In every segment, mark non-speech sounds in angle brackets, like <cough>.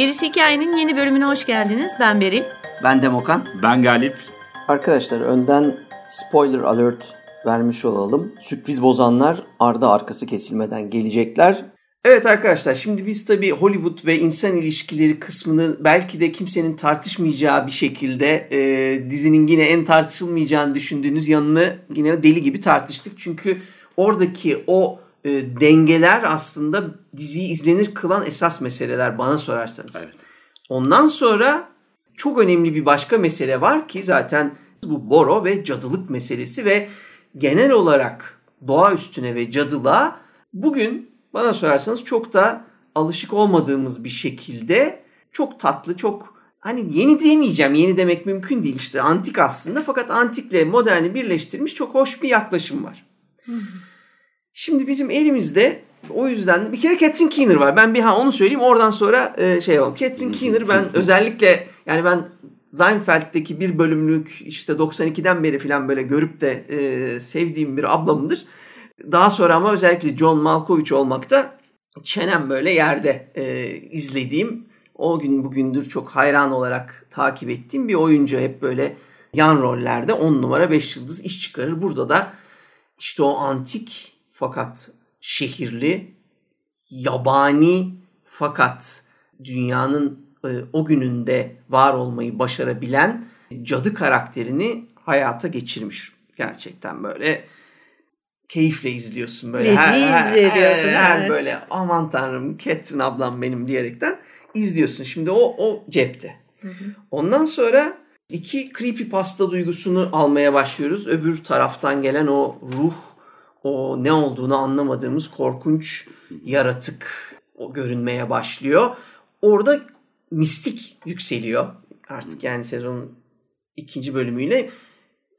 Gerisi Hikayenin yeni bölümüne hoş geldiniz. Ben Beril. Ben Demokan. Ben Galip. Arkadaşlar önden spoiler alert vermiş olalım. Sürpriz bozanlar ardı arkası kesilmeden gelecekler. Evet arkadaşlar şimdi biz tabii Hollywood ve insan ilişkileri kısmını belki de kimsenin tartışmayacağı bir şekilde e, dizinin yine en tartışılmayacağını düşündüğünüz yanını yine deli gibi tartıştık. Çünkü oradaki o e, dengeler aslında diziyi izlenir kılan esas meseleler bana sorarsanız. Evet. Ondan sonra çok önemli bir başka mesele var ki zaten bu Boro ve cadılık meselesi ve genel olarak doğa üstüne ve cadılığa bugün bana sorarsanız çok da alışık olmadığımız bir şekilde çok tatlı, çok hani yeni demeyeceğim, yeni demek mümkün değil işte antik aslında fakat antikle moderni birleştirmiş çok hoş bir yaklaşım var. Şimdi bizim elimizde o yüzden bir kere Catherine Keener var. Ben bir ha onu söyleyeyim oradan sonra e, şey yapalım. Catherine Keener ben <laughs> özellikle yani ben Seinfeld'deki bir bölümlük işte 92'den beri falan böyle görüp de e, sevdiğim bir ablamdır. Daha sonra ama özellikle John Malkovich olmakta çenem böyle yerde e, izlediğim o gün bugündür çok hayran olarak takip ettiğim bir oyuncu hep böyle yan rollerde 10 numara 5 yıldız iş çıkarır. Burada da işte o antik fakat şehirli, yabani fakat dünyanın o gününde var olmayı başarabilen cadı karakterini hayata geçirmiş. Gerçekten böyle keyifle izliyorsun böyle. Her, ediyorsun, Her, her evet. böyle aman tanrım Catherine ablam benim diyerekten izliyorsun. Şimdi o o cepte. Ondan sonra iki creepypasta duygusunu almaya başlıyoruz. Öbür taraftan gelen o ruh, o ne olduğunu anlamadığımız korkunç yaratık o görünmeye başlıyor. Orada mistik yükseliyor. Artık yani sezonun ikinci bölümüyle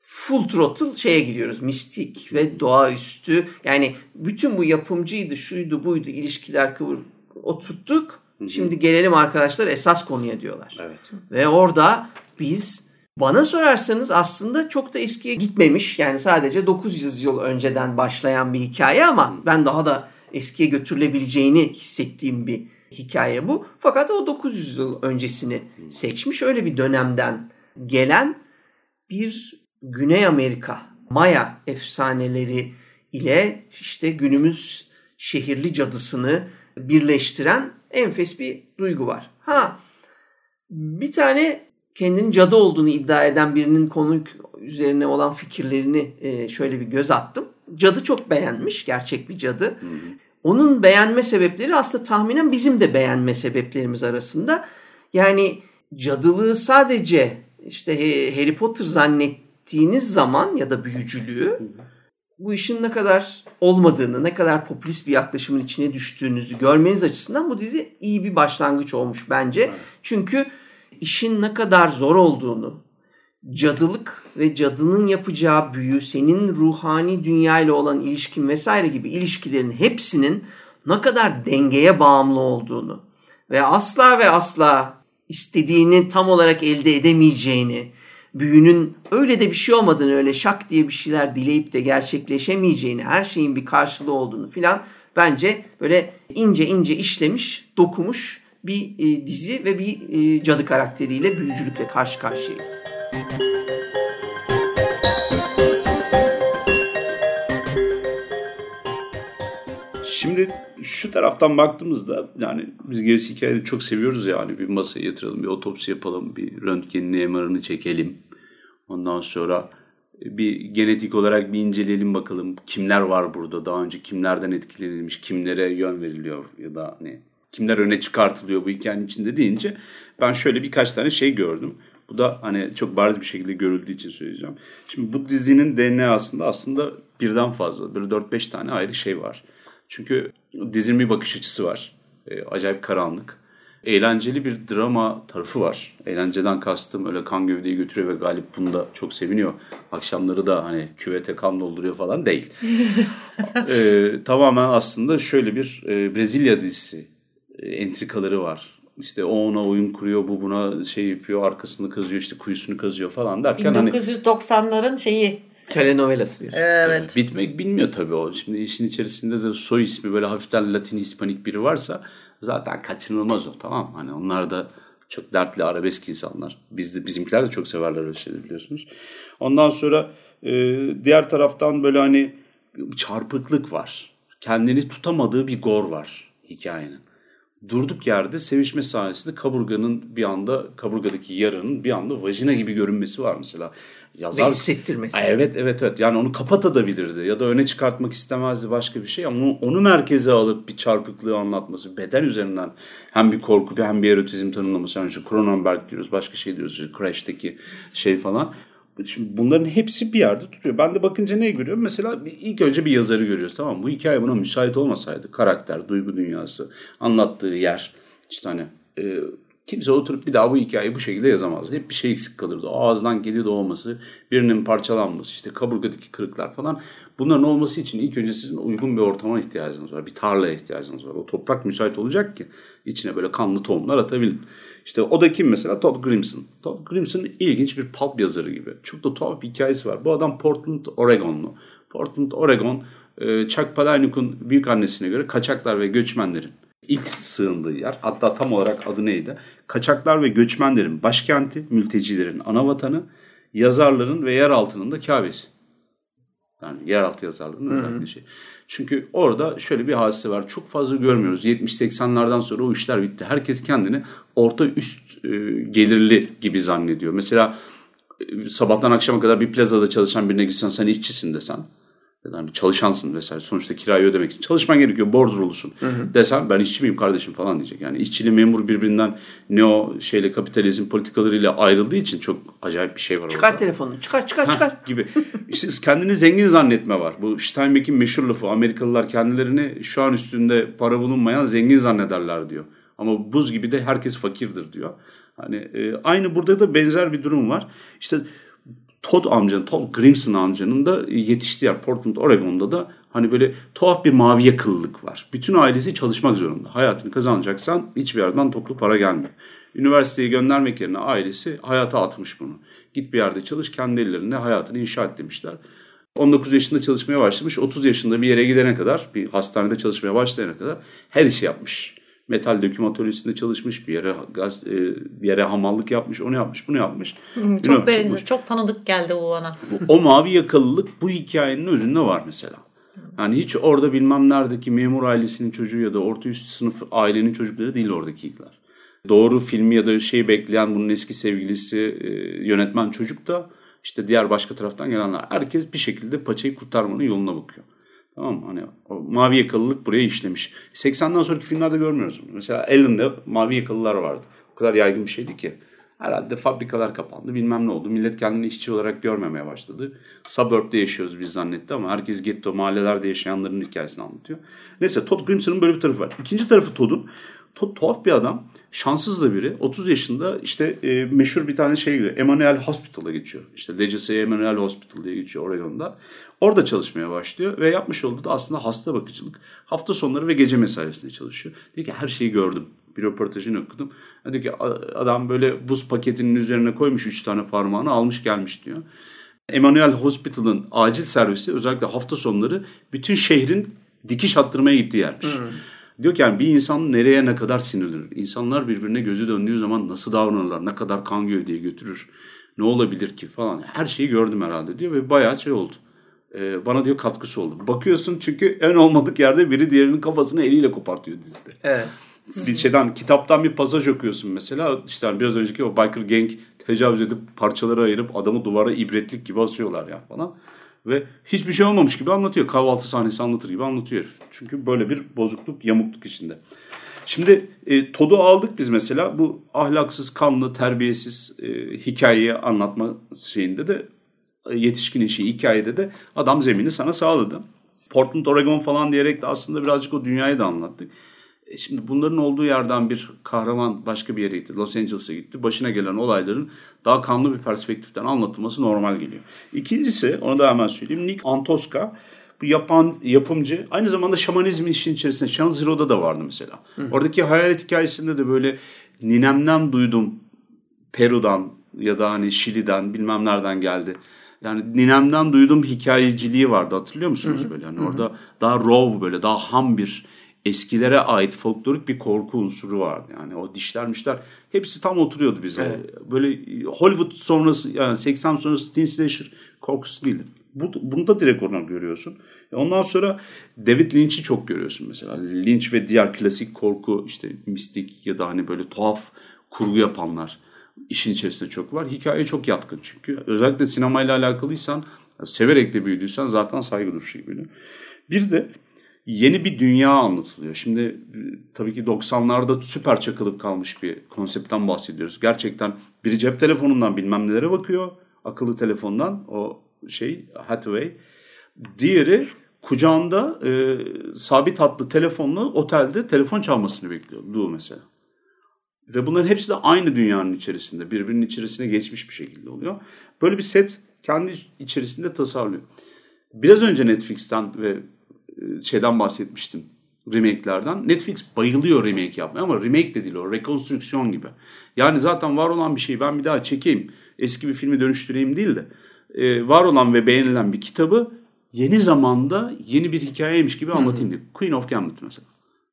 full throttle şeye giriyoruz. Mistik ve doğaüstü. Yani bütün bu yapımcıydı, şuydu, buydu, ilişkiler kıvır oturttuk. Şimdi gelelim arkadaşlar esas konuya diyorlar. Evet. Ve orada biz bana sorarsanız aslında çok da eskiye gitmemiş. Yani sadece 900 yıl önceden başlayan bir hikaye ama ben daha da eskiye götürülebileceğini hissettiğim bir hikaye bu. Fakat o 900 yıl öncesini seçmiş. Öyle bir dönemden gelen bir Güney Amerika Maya efsaneleri ile işte günümüz şehirli cadısını birleştiren enfes bir duygu var. Ha bir tane kendinin cadı olduğunu iddia eden birinin konu üzerine olan fikirlerini e, şöyle bir göz attım. Cadı çok beğenmiş, gerçek bir cadı. Onun beğenme sebepleri aslında tahminen bizim de beğenme sebeplerimiz arasında. Yani cadılığı sadece işte Harry Potter zannettiğiniz zaman ya da büyücülüğü bu işin ne kadar olmadığını, ne kadar popülist bir yaklaşımın içine düştüğünüzü görmeniz açısından bu dizi iyi bir başlangıç olmuş bence. Çünkü işin ne kadar zor olduğunu, cadılık ve cadının yapacağı büyü, senin ruhani dünyayla olan ilişkin vesaire gibi ilişkilerin hepsinin ne kadar dengeye bağımlı olduğunu ve asla ve asla istediğini tam olarak elde edemeyeceğini, büyünün öyle de bir şey olmadığını, öyle şak diye bir şeyler dileyip de gerçekleşemeyeceğini, her şeyin bir karşılığı olduğunu filan bence böyle ince ince işlemiş, dokumuş bir e, dizi ve bir e, cadı karakteriyle, büyücülükle karşı karşıyayız. Şimdi şu taraftan baktığımızda yani biz gerisi hikayeyi çok seviyoruz yani bir masaya yatıralım, bir otopsi yapalım, bir röntgenini, MR'ını çekelim. Ondan sonra bir genetik olarak bir inceleyelim bakalım kimler var burada, daha önce kimlerden etkilenilmiş, kimlere yön veriliyor ya da hani kimler öne çıkartılıyor bu hikayenin içinde deyince ben şöyle birkaç tane şey gördüm. Bu da hani çok bariz bir şekilde görüldüğü için söyleyeceğim. Şimdi bu dizinin DNA'sında aslında birden fazla böyle 4-5 tane ayrı şey var. Çünkü dizinin bir bakış açısı var. E, acayip karanlık. eğlenceli bir drama tarafı var. Eğlenceden kastım öyle kan gövdeyi götürüyor ve Galip bunu da çok seviniyor. Akşamları da hani küvete kan dolduruyor falan değil. <laughs> ee, tamamen aslında şöyle bir e, Brezilya dizisi e, entrikaları var. İşte o ona oyun kuruyor, bu buna şey yapıyor, arkasını kazıyor, işte kuyusunu kazıyor falan derken hani 1990'ların şeyi. Telenovelası. Evet. bitmek bilmiyor tabii o. Şimdi işin içerisinde de soy ismi böyle hafiften Latin Hispanik biri varsa zaten kaçınılmaz o tamam mı? Hani onlar da çok dertli arabesk insanlar. Biz de, bizimkiler de çok severler öyle şeyleri biliyorsunuz. Ondan sonra e, diğer taraftan böyle hani çarpıklık var. Kendini tutamadığı bir gor var hikayenin. Durduk yerde sevişme sahnesinde kaburganın bir anda kaburgadaki yaranın bir anda vajina gibi görünmesi var mesela. Ve hissettirmesi. Evet evet evet yani onu kapatabilirdi ya da öne çıkartmak istemezdi başka bir şey ama onu, onu merkeze alıp bir çarpıklığı anlatması beden üzerinden hem bir korku hem bir erotizm tanımlaması yani işte Cronenberg diyoruz başka şey diyoruz işte Crash'teki şey falan. Şimdi bunların hepsi bir yerde duruyor. Ben de bakınca ne görüyorum? Mesela ilk önce bir yazarı görüyoruz tamam mı? Bu hikaye buna müsait olmasaydı karakter, duygu dünyası, anlattığı yer işte hani e, kimse oturup bir daha bu hikayeyi bu şekilde yazamazdı. Hep bir şey eksik kalırdı. Ağızdan geli doğması, birinin parçalanması, işte kaburgadaki kırıklar falan. Bunların olması için ilk önce sizin uygun bir ortama ihtiyacınız var. Bir tarlaya ihtiyacınız var. O toprak müsait olacak ki içine böyle kanlı tohumlar atabilin. İşte o da kim mesela? Todd Grimson. Todd Grimson ilginç bir pulp yazarı gibi. Çok da tuhaf bir hikayesi var. Bu adam Portland, Oregonlu. Portland, Oregon, Chuck Palahniuk'un büyük annesine göre kaçaklar ve göçmenlerin ilk sığındığı yer. Hatta tam olarak adı neydi? Kaçaklar ve göçmenlerin başkenti, mültecilerin ana vatanı, yazarların ve yer altının da Kabe'si. Yani yeraltı yazarlığının özellikle şey. Çünkü orada şöyle bir hadise var. Çok fazla görmüyoruz. 70-80'lerden sonra o işler bitti. Herkes kendini orta üst e, gelirli gibi zannediyor. Mesela e, sabahtan akşama kadar bir plazada çalışan birine gitsen sen işçisin desen. Ya da hani çalışansın vesaire. Sonuçta kirayı ödemek için çalışman gerekiyor. Bordrolusun. Desen ben işçi miyim kardeşim falan diyecek. Yani işçili memur birbirinden neo şeyle kapitalizm politikalarıyla ayrıldığı için çok acayip bir şey var Çıkar orada. telefonunu. Çıkar çıkar Hah, çıkar. gibi. İşte kendini zengin zannetme var. Bu Steinbeck'in meşhur lafı Amerikalılar kendilerini şu an üstünde para bulunmayan zengin zannederler diyor. Ama buz gibi de herkes fakirdir diyor. Hani e, aynı burada da benzer bir durum var. İşte Todd amcanın, Todd Grimson amcanın da yetiştiği yer Portland, Oregon'da da hani böyle tuhaf bir mavi yakılılık var. Bütün ailesi çalışmak zorunda. Hayatını kazanacaksan hiçbir yerden toplu para gelmiyor. Üniversiteye göndermek yerine ailesi hayata atmış bunu. Git bir yerde çalış, kendi ellerinde hayatını inşa et demişler. 19 yaşında çalışmaya başlamış, 30 yaşında bir yere gidene kadar, bir hastanede çalışmaya başlayana kadar her işi yapmış. Metal döküm atölyesinde çalışmış, bir yere gaz, e, bir yere hamallık yapmış, onu yapmış, bunu yapmış. Çok Bilmiyorum, benziyor. Çok tanıdık geldi bu bana. o mavi yakalılık bu hikayenin özünde var mesela. Yani hiç orada bilmem neredeki memur ailesinin çocuğu ya da orta üst sınıf ailenin çocukları değil oradakiler. Doğru filmi ya da şeyi bekleyen bunun eski sevgilisi e, yönetmen çocuk da işte diğer başka taraftan gelenler. Herkes bir şekilde paçayı kurtarmanın yoluna bakıyor. Tamam mı? Hani o mavi yakalılık buraya işlemiş. 80'den sonraki filmlerde görmüyoruz bunu. Mesela Ellen'de mavi yakalılar vardı. O kadar yaygın bir şeydi ki. Herhalde fabrikalar kapandı bilmem ne oldu. Millet kendini işçi olarak görmemeye başladı. Suburb'de yaşıyoruz biz zannetti ama herkes getto mahallelerde yaşayanların hikayesini anlatıyor. Neyse Todd Grimson'ın böyle bir tarafı var. İkinci tarafı Todd'un. Todd tuhaf bir adam. Şanssız da biri. 30 yaşında işte e, meşhur bir tane şey gidiyor. Emmanuel Hospital'a geçiyor. İşte Legacy Emmanuel Hospital diye geçiyor Oregon'da. Orada çalışmaya başlıyor ve yapmış olduğu da aslında hasta bakıcılık. Hafta sonları ve gece mesaisinde çalışıyor. Diyor ki her şeyi gördüm. Bir röportajını okudum. Diyor ki adam böyle buz paketinin üzerine koymuş 3 tane parmağını almış gelmiş diyor. Emmanuel Hospital'ın acil servisi özellikle hafta sonları bütün şehrin dikiş attırmaya gittiği yermiş. Diyor ki yani bir insan nereye ne kadar sinirlenir? İnsanlar birbirine gözü döndüğü zaman nasıl davranırlar? Ne kadar kan gövdeye götürür? Ne olabilir ki falan. Her şeyi gördüm herhalde diyor ve bayağı şey oldu. Ee, bana diyor katkısı oldu. Bakıyorsun çünkü en olmadık yerde biri diğerinin kafasını eliyle kopartıyor dizide. Evet. Bir şeyden kitaptan bir pasaj okuyorsun mesela işte hani biraz önceki o biker gang tecavüz edip parçalara ayırıp adamı duvara ibretlik gibi asıyorlar ya falan. Ve hiçbir şey olmamış gibi anlatıyor. Kahvaltı sahnesi anlatır gibi anlatıyor herif. Çünkü böyle bir bozukluk, yamukluk içinde. Şimdi e, Todd'u aldık biz mesela bu ahlaksız, kanlı, terbiyesiz e, hikayeyi anlatma şeyinde de e, yetişkin işi hikayede de adam zemini sana sağladı. Portland, Oregon falan diyerek de aslında birazcık o dünyayı da anlattık. E şimdi bunların olduğu yerden bir kahraman başka bir yere gitti. Los Angeles'a gitti. Başına gelen olayların daha kanlı bir perspektiften anlatılması normal geliyor. İkincisi, onu da hemen söyleyeyim. Nick Antosca bu yapan yapımcı aynı zamanda şamanizm işin içerisinde Channel Zero'da da vardı mesela. Hı. Oradaki hayalet hikayesinde de böyle ninemden duydum Peru'dan ya da hani Şili'den bilmem nereden geldi. Yani ninemden duyduğum hikayeciliği vardı hatırlıyor musunuz böyle? Yani orada daha raw böyle daha ham bir eskilere ait folklorik bir korku unsuru vardı. Yani o dişlermişler hepsi tam oturuyordu bize. Evet. Böyle Hollywood sonrası yani 80 sonrası teen slasher korkusu değildi. Bu, bunu da direkt oradan görüyorsun. E ondan sonra David Lynch'i çok görüyorsun mesela. Lynch ve diğer klasik korku işte mistik ya da hani böyle tuhaf kurgu yapanlar işin içerisinde çok var. Hikaye çok yatkın çünkü. Özellikle sinemayla alakalıysan, severek de büyüdüysen zaten saygı duruşu gibi. Bir de yeni bir dünya anlatılıyor. Şimdi e, tabii ki 90'larda süper çakılıp kalmış bir konseptten bahsediyoruz. Gerçekten biri cep telefonundan bilmem nelere bakıyor. Akıllı telefondan o şey Hathaway. Diğeri kucağında e, sabit hatlı telefonla otelde telefon çalmasını bekliyor. Lou mesela. Ve bunların hepsi de aynı dünyanın içerisinde, birbirinin içerisine geçmiş bir şekilde oluyor. Böyle bir set kendi içerisinde tasarlıyor. Biraz önce Netflix'ten ve e, şeyden bahsetmiştim remake'lerden. Netflix bayılıyor remake yapmaya ama remake de değil o rekonstrüksiyon gibi. Yani zaten var olan bir şeyi ben bir daha çekeyim, eski bir filmi dönüştüreyim değil de e, var olan ve beğenilen bir kitabı yeni zamanda yeni bir hikayeymiş gibi anlatayım diye. Queen of Gambit mesela.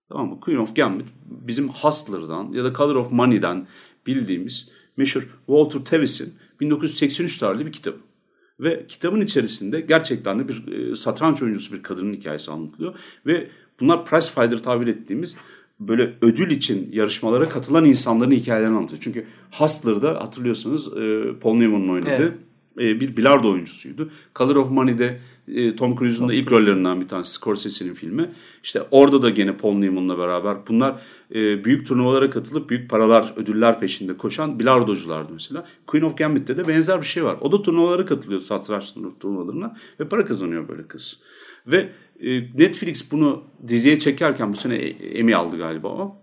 Tamam mı? Queen of Gambit bizim Hustler'dan ya da Color of Money'den bildiğimiz meşhur Walter Tevis'in 1983 tarihli bir kitabı. Ve kitabın içerisinde gerçekten de bir e, satranç oyuncusu bir kadının hikayesi anlatılıyor. Ve bunlar prize fighter tabir ettiğimiz böyle ödül için yarışmalara katılan insanların hikayelerini anlatıyor. Çünkü Hustler'da hatırlıyorsanız e, Paul Newman'ın oynadığı evet. E, bir bilardo oyuncusuydu. Color of Money'de e, Tom Cruise'un da ilk rollerinden bir tanesi Scorsese'nin filmi. İşte orada da gene Paul Newman'la beraber bunlar e, büyük turnuvalara katılıp büyük paralar, ödüller peşinde koşan bilardoculardı mesela. Queen of Gambit'te de benzer bir şey var. O da turnuvalara katılıyor satranç turnuvalarına ve para kazanıyor böyle kız. Ve Netflix bunu diziye çekerken bu sene Emmy aldı galiba o.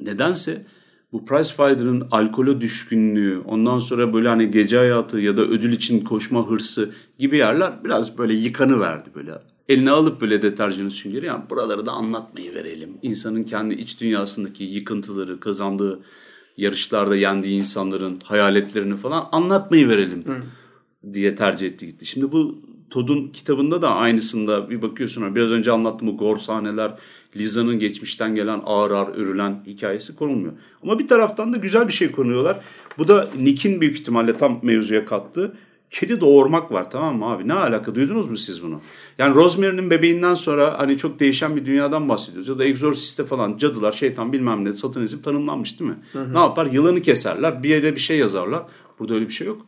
Nedense bu Pricefighter'ın alkole düşkünlüğü, ondan sonra böyle hani gece hayatı ya da ödül için koşma hırsı gibi yerler biraz böyle yıkanı verdi böyle. Eline alıp böyle deterjanı süngeri yani buraları da anlatmayı verelim. İnsanın kendi iç dünyasındaki yıkıntıları, kazandığı yarışlarda yendiği insanların hayaletlerini falan anlatmayı verelim Hı. diye tercih etti gitti. Şimdi bu Todd'un kitabında da aynısında bir bakıyorsun. Biraz önce anlattığım bu gor sahneler, Liza'nın geçmişten gelen ağır ağır örülen hikayesi konulmuyor. Ama bir taraftan da güzel bir şey konuyorlar. Bu da Nick'in büyük ihtimalle tam mevzuya kattığı kedi doğurmak var tamam mı abi? Ne alaka duydunuz mu siz bunu? Yani Rosemary'nin bebeğinden sonra hani çok değişen bir dünyadan bahsediyoruz. Ya da Exorcist'te falan cadılar, şeytan bilmem ne satanizm tanımlanmış değil mi? Hı hı. Ne yapar? Yılanı keserler, bir yere bir şey yazarlar. Burada öyle bir şey yok.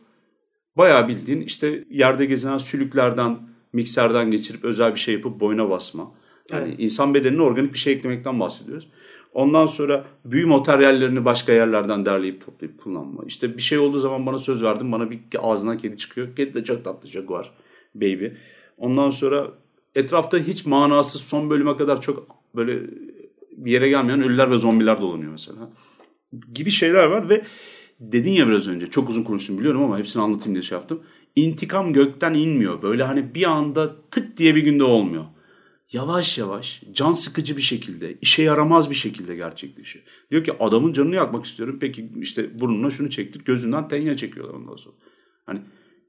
Bayağı bildiğin işte yerde gezinen sülüklerden, mikserden geçirip özel bir şey yapıp boyuna basma. Yani evet. insan bedenine organik bir şey eklemekten bahsediyoruz. Ondan sonra büyü materyallerini başka yerlerden derleyip toplayıp kullanma. İşte bir şey olduğu zaman bana söz verdin. Bana bir ağzından kedi çıkıyor. Kedi de çok tatlı Jaguar baby. Ondan sonra etrafta hiç manasız son bölüme kadar çok böyle bir yere gelmeyen ölüler ve zombiler dolanıyor mesela. Gibi şeyler var ve dedin ya biraz önce çok uzun konuştum biliyorum ama hepsini anlatayım diye şey yaptım. İntikam gökten inmiyor. Böyle hani bir anda tık diye bir günde olmuyor yavaş yavaş can sıkıcı bir şekilde, işe yaramaz bir şekilde gerçekleşiyor. Diyor ki adamın canını yakmak istiyorum. Peki işte burnuna şunu çektir, gözünden tenya çekiyorlar ondan sonra. Hani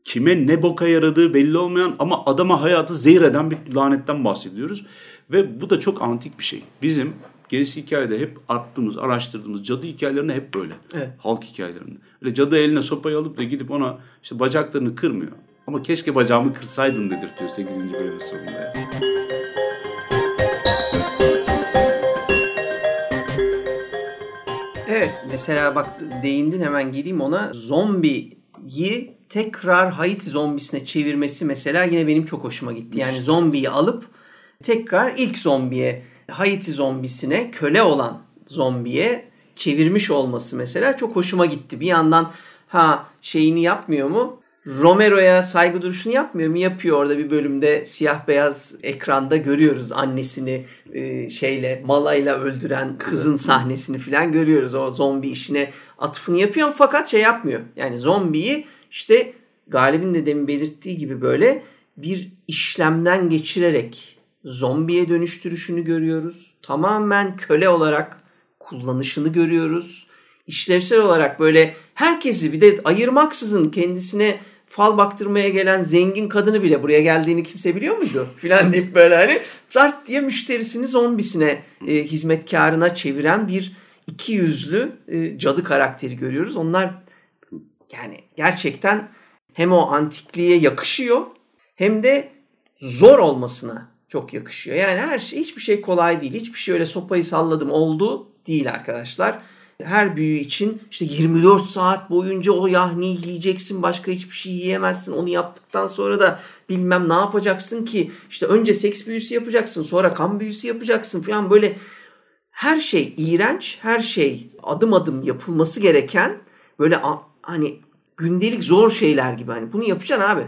kime ne boka yaradığı belli olmayan ama adama hayatı zehir eden bir lanetten bahsediyoruz. Ve bu da çok antik bir şey. Bizim gerisi hikayede hep attığımız, araştırdığımız cadı hikayelerinde hep böyle. Evet. Halk hikayelerinde. Öyle cadı eline sopayı alıp da gidip ona işte bacaklarını kırmıyor. Ama keşke bacağımı kırsaydın dedirtiyor 8. bölümün sonunda. Yani. Mesela bak değindin hemen geleyim ona. Zombiyi tekrar Haiti zombisine çevirmesi mesela yine benim çok hoşuma gitti. Yani zombiyi alıp tekrar ilk zombiye Haiti zombisine köle olan zombiye çevirmiş olması mesela çok hoşuma gitti. Bir yandan ha şeyini yapmıyor mu? Romero'ya saygı duruşunu yapmıyor mu? Yapıyor orada bir bölümde siyah beyaz ekranda görüyoruz annesini e, şeyle malayla öldüren kızın sahnesini falan görüyoruz. O zombi işine atıfını yapıyor fakat şey yapmıyor. Yani zombiyi işte Galip'in de demin belirttiği gibi böyle bir işlemden geçirerek zombiye dönüştürüşünü görüyoruz. Tamamen köle olarak kullanışını görüyoruz. İşlevsel olarak böyle herkesi bir de ayırmaksızın kendisine fal baktırmaya gelen zengin kadını bile buraya geldiğini kimse biliyor muydu? <laughs> Filan deyip böyle hani cart diye müşterisini zombisine e, hizmetkarına çeviren bir iki yüzlü e, cadı karakteri görüyoruz. Onlar yani gerçekten hem o antikliğe yakışıyor hem de zor olmasına çok yakışıyor. Yani her şey hiçbir şey kolay değil. Hiçbir şey öyle sopayı salladım oldu değil arkadaşlar. Her büyü için işte 24 saat boyunca o yahniyi yiyeceksin başka hiçbir şey yiyemezsin. Onu yaptıktan sonra da bilmem ne yapacaksın ki işte önce seks büyüsü yapacaksın sonra kan büyüsü yapacaksın falan böyle her şey iğrenç, her şey adım adım yapılması gereken böyle hani gündelik zor şeyler gibi hani bunu yapacaksın abi.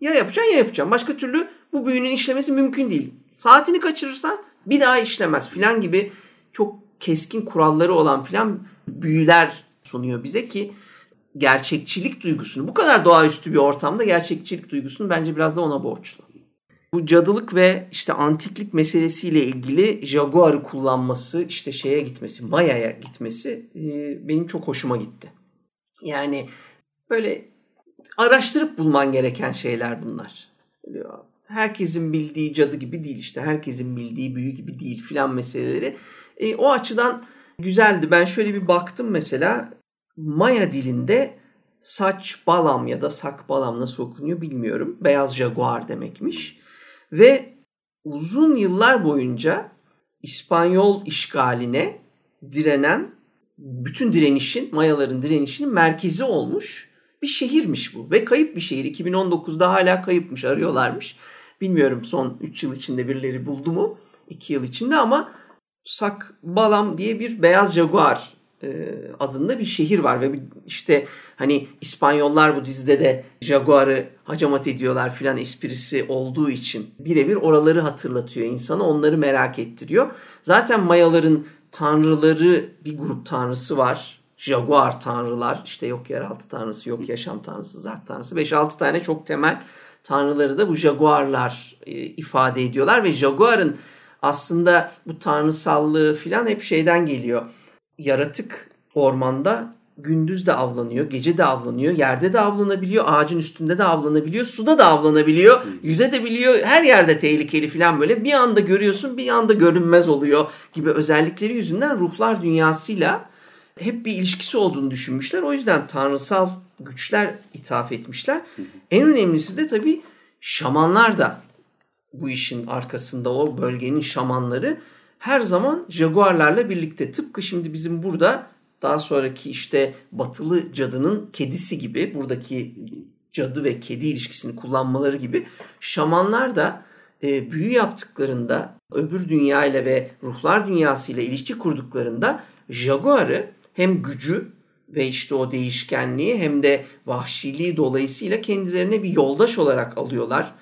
Ya yapacaksın ya yapacaksın. Başka türlü bu büyünün işlemesi mümkün değil. Saatini kaçırırsan bir daha işlemez filan gibi çok keskin kuralları olan filan büyüler sunuyor bize ki gerçekçilik duygusunu bu kadar doğaüstü bir ortamda gerçekçilik duygusunu bence biraz da ona borçlu. Bu cadılık ve işte antiklik meselesiyle ilgili Jaguar'ı kullanması, işte şeye gitmesi, Maya'ya gitmesi e, benim çok hoşuma gitti. Yani böyle araştırıp bulman gereken şeyler bunlar. Herkesin bildiği cadı gibi değil işte. Herkesin bildiği büyü gibi değil filan meseleleri. E, o açıdan güzeldi. Ben şöyle bir baktım mesela. Maya dilinde saç balam ya da sak balam nasıl okunuyor bilmiyorum. Beyaz jaguar demekmiş. Ve uzun yıllar boyunca İspanyol işgaline direnen bütün direnişin, Mayaların direnişinin merkezi olmuş bir şehirmiş bu. Ve kayıp bir şehir. 2019'da hala kayıpmış, arıyorlarmış. Bilmiyorum son 3 yıl içinde birileri buldu mu? 2 yıl içinde ama Sak Balam diye bir beyaz jaguar e, adında bir şehir var ve işte hani İspanyollar bu dizide de Jaguar'ı hacamat ediyorlar filan esprisi olduğu için birebir oraları hatırlatıyor insana onları merak ettiriyor. Zaten Mayaların tanrıları bir grup tanrısı var. Jaguar tanrılar işte yok yeraltı tanrısı yok yaşam tanrısı zart tanrısı 5-6 tane çok temel tanrıları da bu jaguarlar e, ifade ediyorlar ve jaguarın aslında bu tanrısallığı filan hep şeyden geliyor yaratık ormanda gündüz de avlanıyor, gece de avlanıyor, yerde de avlanabiliyor, ağacın üstünde de avlanabiliyor, suda da avlanabiliyor, yüze de biliyor. Her yerde tehlikeli falan böyle bir anda görüyorsun, bir anda görünmez oluyor gibi özellikleri yüzünden ruhlar dünyasıyla hep bir ilişkisi olduğunu düşünmüşler. O yüzden tanrısal güçler ithaf etmişler. En önemlisi de tabii şamanlar da bu işin arkasında o bölgenin şamanları her zaman jaguarlarla birlikte. Tıpkı şimdi bizim burada daha sonraki işte batılı cadının kedisi gibi buradaki cadı ve kedi ilişkisini kullanmaları gibi şamanlar da e, büyü yaptıklarında öbür dünya ile ve ruhlar dünyası ile ilişki kurduklarında jaguarı hem gücü ve işte o değişkenliği hem de vahşiliği dolayısıyla kendilerine bir yoldaş olarak alıyorlar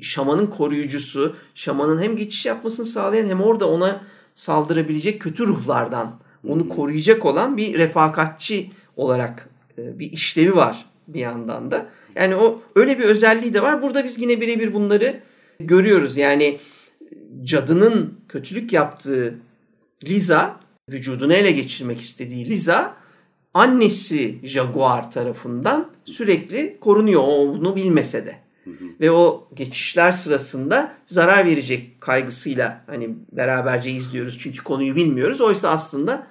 şamanın koruyucusu, şamanın hem geçiş yapmasını sağlayan hem orada ona saldırabilecek kötü ruhlardan onu koruyacak olan bir refakatçi olarak e, bir işlevi var bir yandan da. Yani o öyle bir özelliği de var. Burada biz yine birebir bunları görüyoruz. Yani cadının kötülük yaptığı Liza, vücudunu ele geçirmek istediği Liza annesi Jaguar tarafından sürekli korunuyor. O bunu bilmese de. Ve o geçişler sırasında zarar verecek kaygısıyla hani beraberce izliyoruz çünkü konuyu bilmiyoruz. Oysa aslında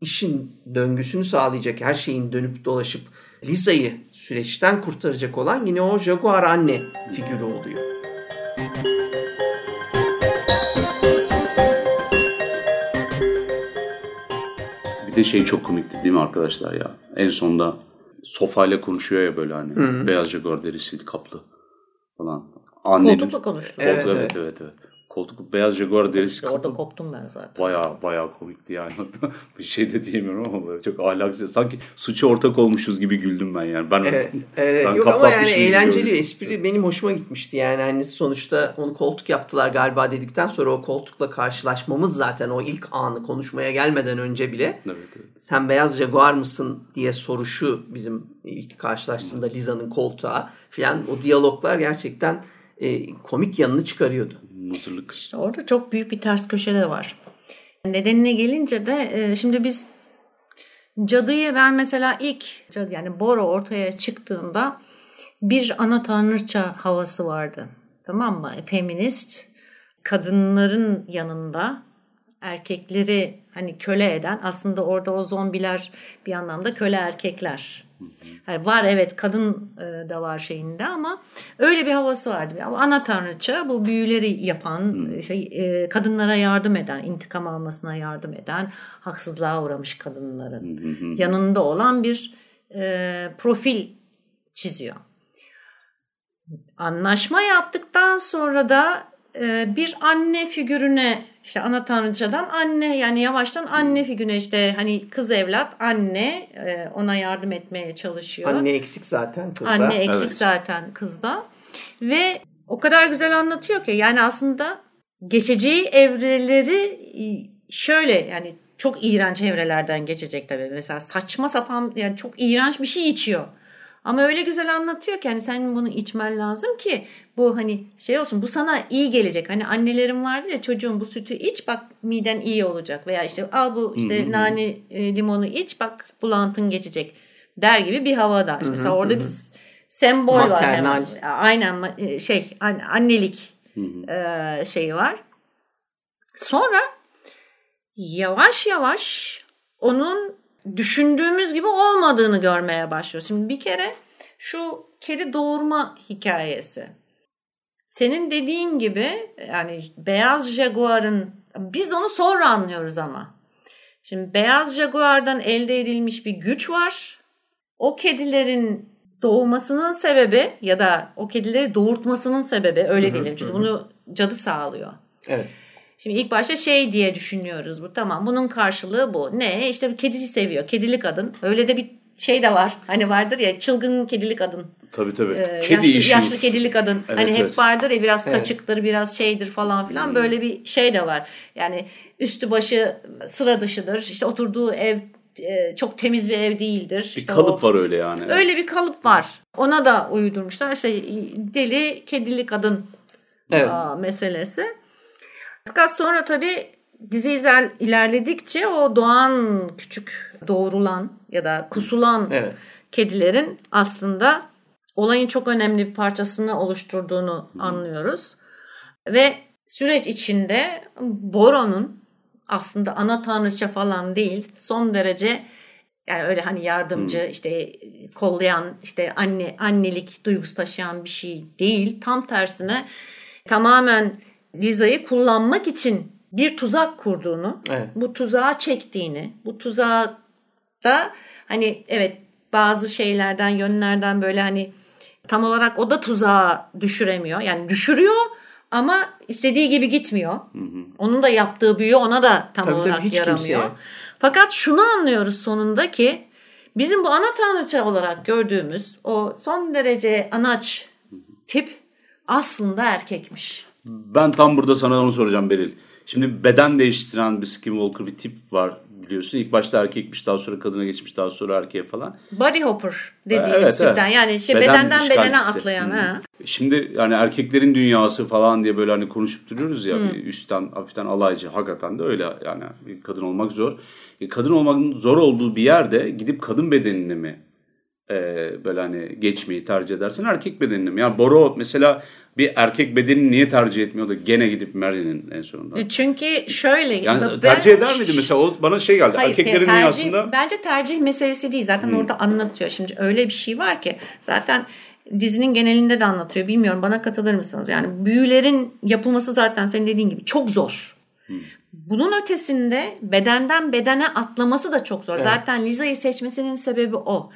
işin döngüsünü sağlayacak, her şeyin dönüp dolaşıp Lisa'yı süreçten kurtaracak olan yine o Jaguar anne figürü oluyor. Bir de şey çok komikti değil mi arkadaşlar ya? En sonda sofayla konuşuyor ya böyle hani. Hı-hı. Beyaz Jaguar derisi kaplı falan. Annenin, Koltukla konuştu. Koltuk, evet, evet evet. evet. Koltuk beyaz Jaguar derisi İşte orada koptum ben zaten. baya baya komikti yani. <laughs> bir şey de diyemiyorum ama böyle çok ahlaksız. Sanki suça ortak olmuşuz gibi güldüm ben yani. Ben, Evet, evet ben yok ama yani eğlenceli espri benim hoşuma gitmişti yani hani sonuçta onu koltuk yaptılar galiba dedikten sonra o koltukla karşılaşmamız zaten o ilk anı konuşmaya gelmeden önce bile Evet, evet. sen beyaz jaguar mısın diye soruşu bizim ilk karşılaştığında Liza'nın koltuğa filan o diyaloglar gerçekten e, komik yanını çıkarıyordu. Mısırlık. İşte orada çok büyük bir ters köşe de var. Nedenine gelince de e, şimdi biz cadıyı ben mesela ilk cadı yani Boro ortaya çıktığında bir ana tanrıça havası vardı. Tamam mı? Feminist kadınların yanında erkekleri hani köle eden aslında orada o zombiler bir anlamda köle erkekler. Yani var evet kadın e, da var şeyinde ama öyle bir havası vardı. Ama ana tanrıça bu büyüleri yapan, şey, e, kadınlara yardım eden, intikam almasına yardım eden, haksızlığa uğramış kadınların yanında olan bir e, profil çiziyor. Anlaşma yaptıktan sonra da bir anne figürüne işte ana tanrıçadan anne yani yavaştan anne figürüne işte hani kız evlat anne e, ona yardım etmeye çalışıyor. Anne eksik zaten kızda. Anne eksik Evet. zaten kızda. Ve o kadar güzel anlatıyor ki yani aslında geçeceği evreleri e, şöyle yani çok iğrenç evrelerden geçecek tabii. Mesela saçma sapan yani çok iğrenç bir şey içiyor. Ama öyle güzel anlatıyor ki hani senin bunu içmen lazım ki bu hani şey olsun bu sana iyi gelecek. Hani annelerim vardı ya çocuğum bu sütü iç bak miden iyi olacak veya işte al bu işte nane e, limonu iç bak bulantın geçecek der gibi bir havada. İşte mesela orada bir sembol var Maternal. hemen. Aynen e, şey an- annelik e, şeyi var. Sonra yavaş yavaş onun düşündüğümüz gibi olmadığını görmeye başlıyoruz. Şimdi bir kere şu kedi doğurma hikayesi. Senin dediğin gibi yani beyaz jaguarın biz onu sonra anlıyoruz ama. Şimdi beyaz jaguardan elde edilmiş bir güç var. O kedilerin doğmasının sebebi ya da o kedileri doğurtmasının sebebi öyle diyelim. Çünkü bunu cadı sağlıyor. Evet. Şimdi ilk başta şey diye düşünüyoruz bu tamam bunun karşılığı bu. Ne işte bir kedisi seviyor kedili kadın. Öyle de bir şey de var. Hani vardır ya çılgın kedili kadın. Tabii tabii. Ee, Kedi yaşlı, yaşlı kedili kadın. Evet, hani hep evet. vardır ya biraz Evet. kaçıktır, biraz şeydir falan filan Hmm. böyle bir şey de var. Yani üstü başı sıra dışıdır. İşte oturduğu ev e, çok temiz bir ev değildir. Bir İşte kalıp o- var öyle yani. Öyle bir kalıp var. Ona da uydurmuşlar. İşte deli kedili kadın Evet. aa, meselesi. Fakat sonra tabii dizi iler- ilerledikçe o doğan küçük doğrulan ya da kusulan Evet. kedilerin aslında olayın çok önemli bir parçasını oluşturduğunu anlıyoruz. Ve süreç içinde Boron'un aslında ana tanrıça falan değil son derece yani öyle hani yardımcı işte kollayan işte anne annelik duygusu taşıyan bir şey değil. Tam tersine tamamen Liza'yı kullanmak için bir tuzak kurduğunu, Evet. bu tuzağa çektiğini, bu tuzağa da hani evet bazı şeylerden yönlerden böyle hani tam olarak o da tuzağa düşüremiyor. Yani düşürüyor ama istediği gibi gitmiyor. Onun da yaptığı büyü ona da tam Tabii tabii, olarak hiç yaramıyor. kimseye. Fakat şunu anlıyoruz sonunda ki bizim bu ana tanrıça olarak gördüğümüz o son derece anaç tip aslında erkekmiş. Ben tam burada sana onu soracağım Beril. Şimdi beden değiştiren bir skinwalker bir tip var biliyorsun. İlk başta erkekmiş daha sonra kadına geçmiş daha sonra erkeğe falan. Body hopper dediğimiz Evet, türden. evet. Yani şey Beden bedenden bedene atlayan. Hı. Ha. Şimdi yani erkeklerin dünyası falan diye böyle hani konuşup duruyoruz ya bir üstten hafiften alaycı hakikaten de öyle yani kadın olmak zor. E, kadın olmanın zor olduğu bir yerde gidip kadın bedenini mi e, böyle hani geçmeyi tercih edersin erkek bedenini mi? Yani Boro mesela bir erkek bedenini niye tercih etmiyor da gene gidip Merlin'in en sonunda. Çünkü şöyle. Yani ben- tercih eder miydi mesela o bana şey geldi Hayır, erkeklerin tercih- dünyasında Bence tercih meselesi değil. Zaten orada anlatıyor. Şimdi öyle bir şey var ki zaten dizinin genelinde de anlatıyor. Bilmiyorum bana katılır mısınız? Yani büyülerin yapılması zaten senin dediğin gibi çok zor. Bunun ötesinde bedenden bedene atlaması da çok zor. Zaten Liza'yı seçmesinin sebebi o.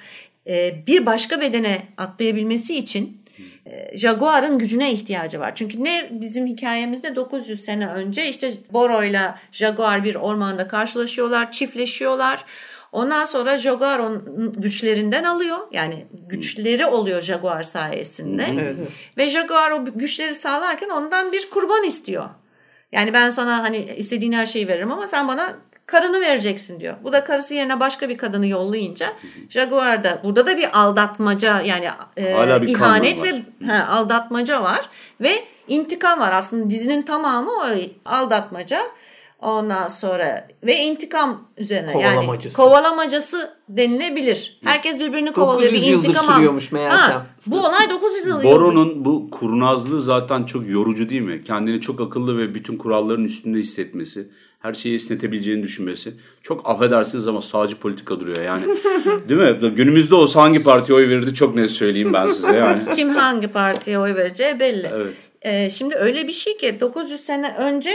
Ee, bir başka bedene atlayabilmesi için e, Jaguar'ın gücüne ihtiyacı var. Çünkü ne bizim hikayemizde 900 sene önce işte Boro'yla Jaguar bir ormanda karşılaşıyorlar, çiftleşiyorlar. Ondan sonra Jaguar onun güçlerinden alıyor. Yani güçleri oluyor Jaguar sayesinde. Evet. Ve Jaguar o güçleri sağlarken ondan bir kurban istiyor. Yani ben sana hani istediğin her şeyi veririm ama sen bana karını vereceksin diyor. Bu da karısı yerine başka bir kadını yollayınca Jaguar da burada da bir aldatmaca yani e, bir ihanet ve he, aldatmaca var ve intikam var. Aslında dizinin tamamı o aldatmaca. Ondan sonra ve intikam üzerine Kovalamacası. yani kovalamacası denilebilir. Herkes birbirini kovalıyor. 900 bir yıldır intikam sürüyormuş meğersem. Ha, bu olay 900 yıl. Boron'un bu kurnazlığı zaten çok yorucu değil mi? Kendini çok akıllı ve bütün kuralların üstünde hissetmesi, her şeyi esnetebileceğini düşünmesi. Çok affedersiniz ama sağcı politika duruyor yani. <laughs> değil mi? Günümüzde olsa hangi partiye oy verirdi çok net söyleyeyim ben size yani. <laughs> Kim hangi partiye oy vereceği belli. Evet. Ee, şimdi öyle bir şey ki 900 sene önce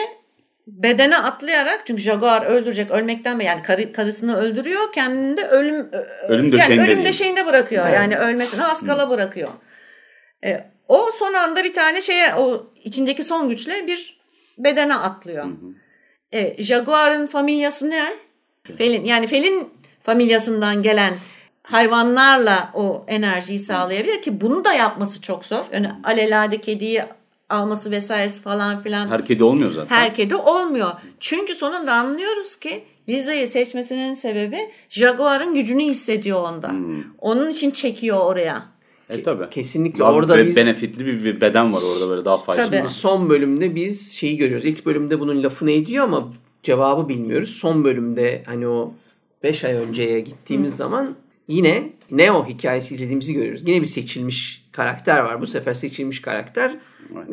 bedene atlayarak çünkü Jaguar öldürecek ölmekten yani karı, karısını öldürüyor kendini de ölüm Ölüm yani döşeğinde ölüm diyeyim. döşeğinde bırakıyor yani ölmesine az kala bırakıyor. Ee, o son anda bir tane şeye o içindeki son güçle bir bedene atlıyor. E, Jaguar'ın familyası ne? Felin yani felin familyasından gelen hayvanlarla o enerjiyi sağlayabilir ki bunu da yapması çok zor. Yani alelade kediyi alması vesairesi falan filan Her kedi olmuyor zaten. her kedi olmuyor. Çünkü sonunda anlıyoruz ki Liza'yı seçmesinin sebebi Jaguar'ın gücünü hissediyor onda. Onun için çekiyor oraya. E tabi. Kesinlikle Daha orada be- biz benefitli bir, bir beden var orada böyle daha faydalı. Tabii. son bölümde biz şeyi görüyoruz. İlk bölümde bunun lafını ediyor ama cevabı bilmiyoruz. Son bölümde hani o 5 ay önceye gittiğimiz zaman yine Neo hikayesi izlediğimizi görüyoruz. Yine bir seçilmiş karakter var. Bu sefer seçilmiş karakter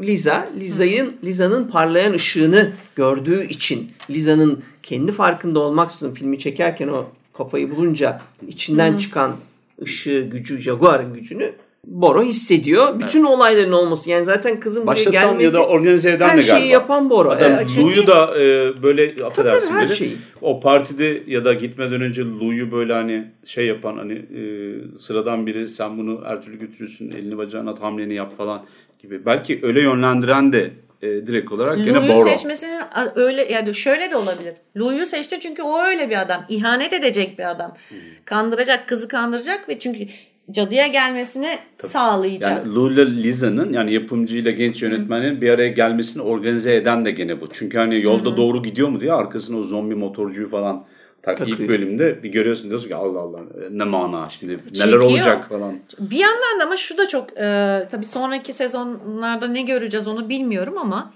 Liza. Liza'nın Liza'nın parlayan ışığını gördüğü için Liza'nın kendi farkında olmaksızın filmi çekerken o kafayı bulunca içinden çıkan ışığı, gücü, Jaguar'ın gücünü Boro hissediyor. Bütün olayların olması yani zaten kızın buraya Başlatan gelmesi ya da organize eden her de şeyi galiba. yapan Boro. Adam Evet, çünkü- Lou'yu da e, böyle affedersin her beni, şeyi. O partide ya da gitmeden önce Lou'yu böyle hani şey yapan hani e, sıradan biri sen bunu her türlü götürürsün elini bacağına at hamleni yap falan gibi. Belki öyle yönlendiren de e, direkt olarak gene Lou'yu Boro. seçmesinin a- öyle yani şöyle de olabilir. Lou'yu seçti çünkü o öyle bir adam. İhanet edecek bir adam. Hmm. Kandıracak, kızı kandıracak ve çünkü cadıya gelmesini sağlayacak. Yani Lou ile Liza'nın yani yapımcıyla genç yönetmenin bir araya gelmesini organize eden de gene bu. Çünkü hani yolda doğru gidiyor mu diye arkasına o zombi motorcuyu falan tak, ilk Takıyor. bölümde bir görüyorsun diyorsun ki Allah Allah ne mana şimdi neler Çekiyor. olacak falan. Bir yandan da ama şu da çok e, tabii sonraki sezonlarda ne göreceğiz onu bilmiyorum ama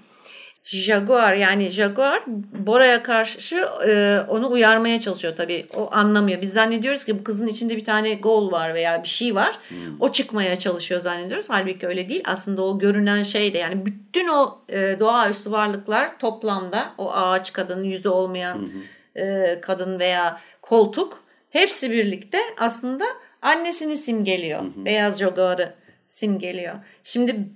Jaguar yani Jaguar Bora'ya karşı e, onu uyarmaya çalışıyor tabii. O anlamıyor. Biz zannediyoruz ki bu kızın içinde bir tane gol var veya bir şey var. O çıkmaya çalışıyor zannediyoruz. Halbuki öyle değil. Aslında o görünen şey de yani bütün o e, doğaüstü varlıklar toplamda o ağaç kadın, yüzü olmayan e, kadın veya koltuk hepsi birlikte aslında annesini simgeliyor. Beyaz Jaguar'ı simgeliyor. Şimdi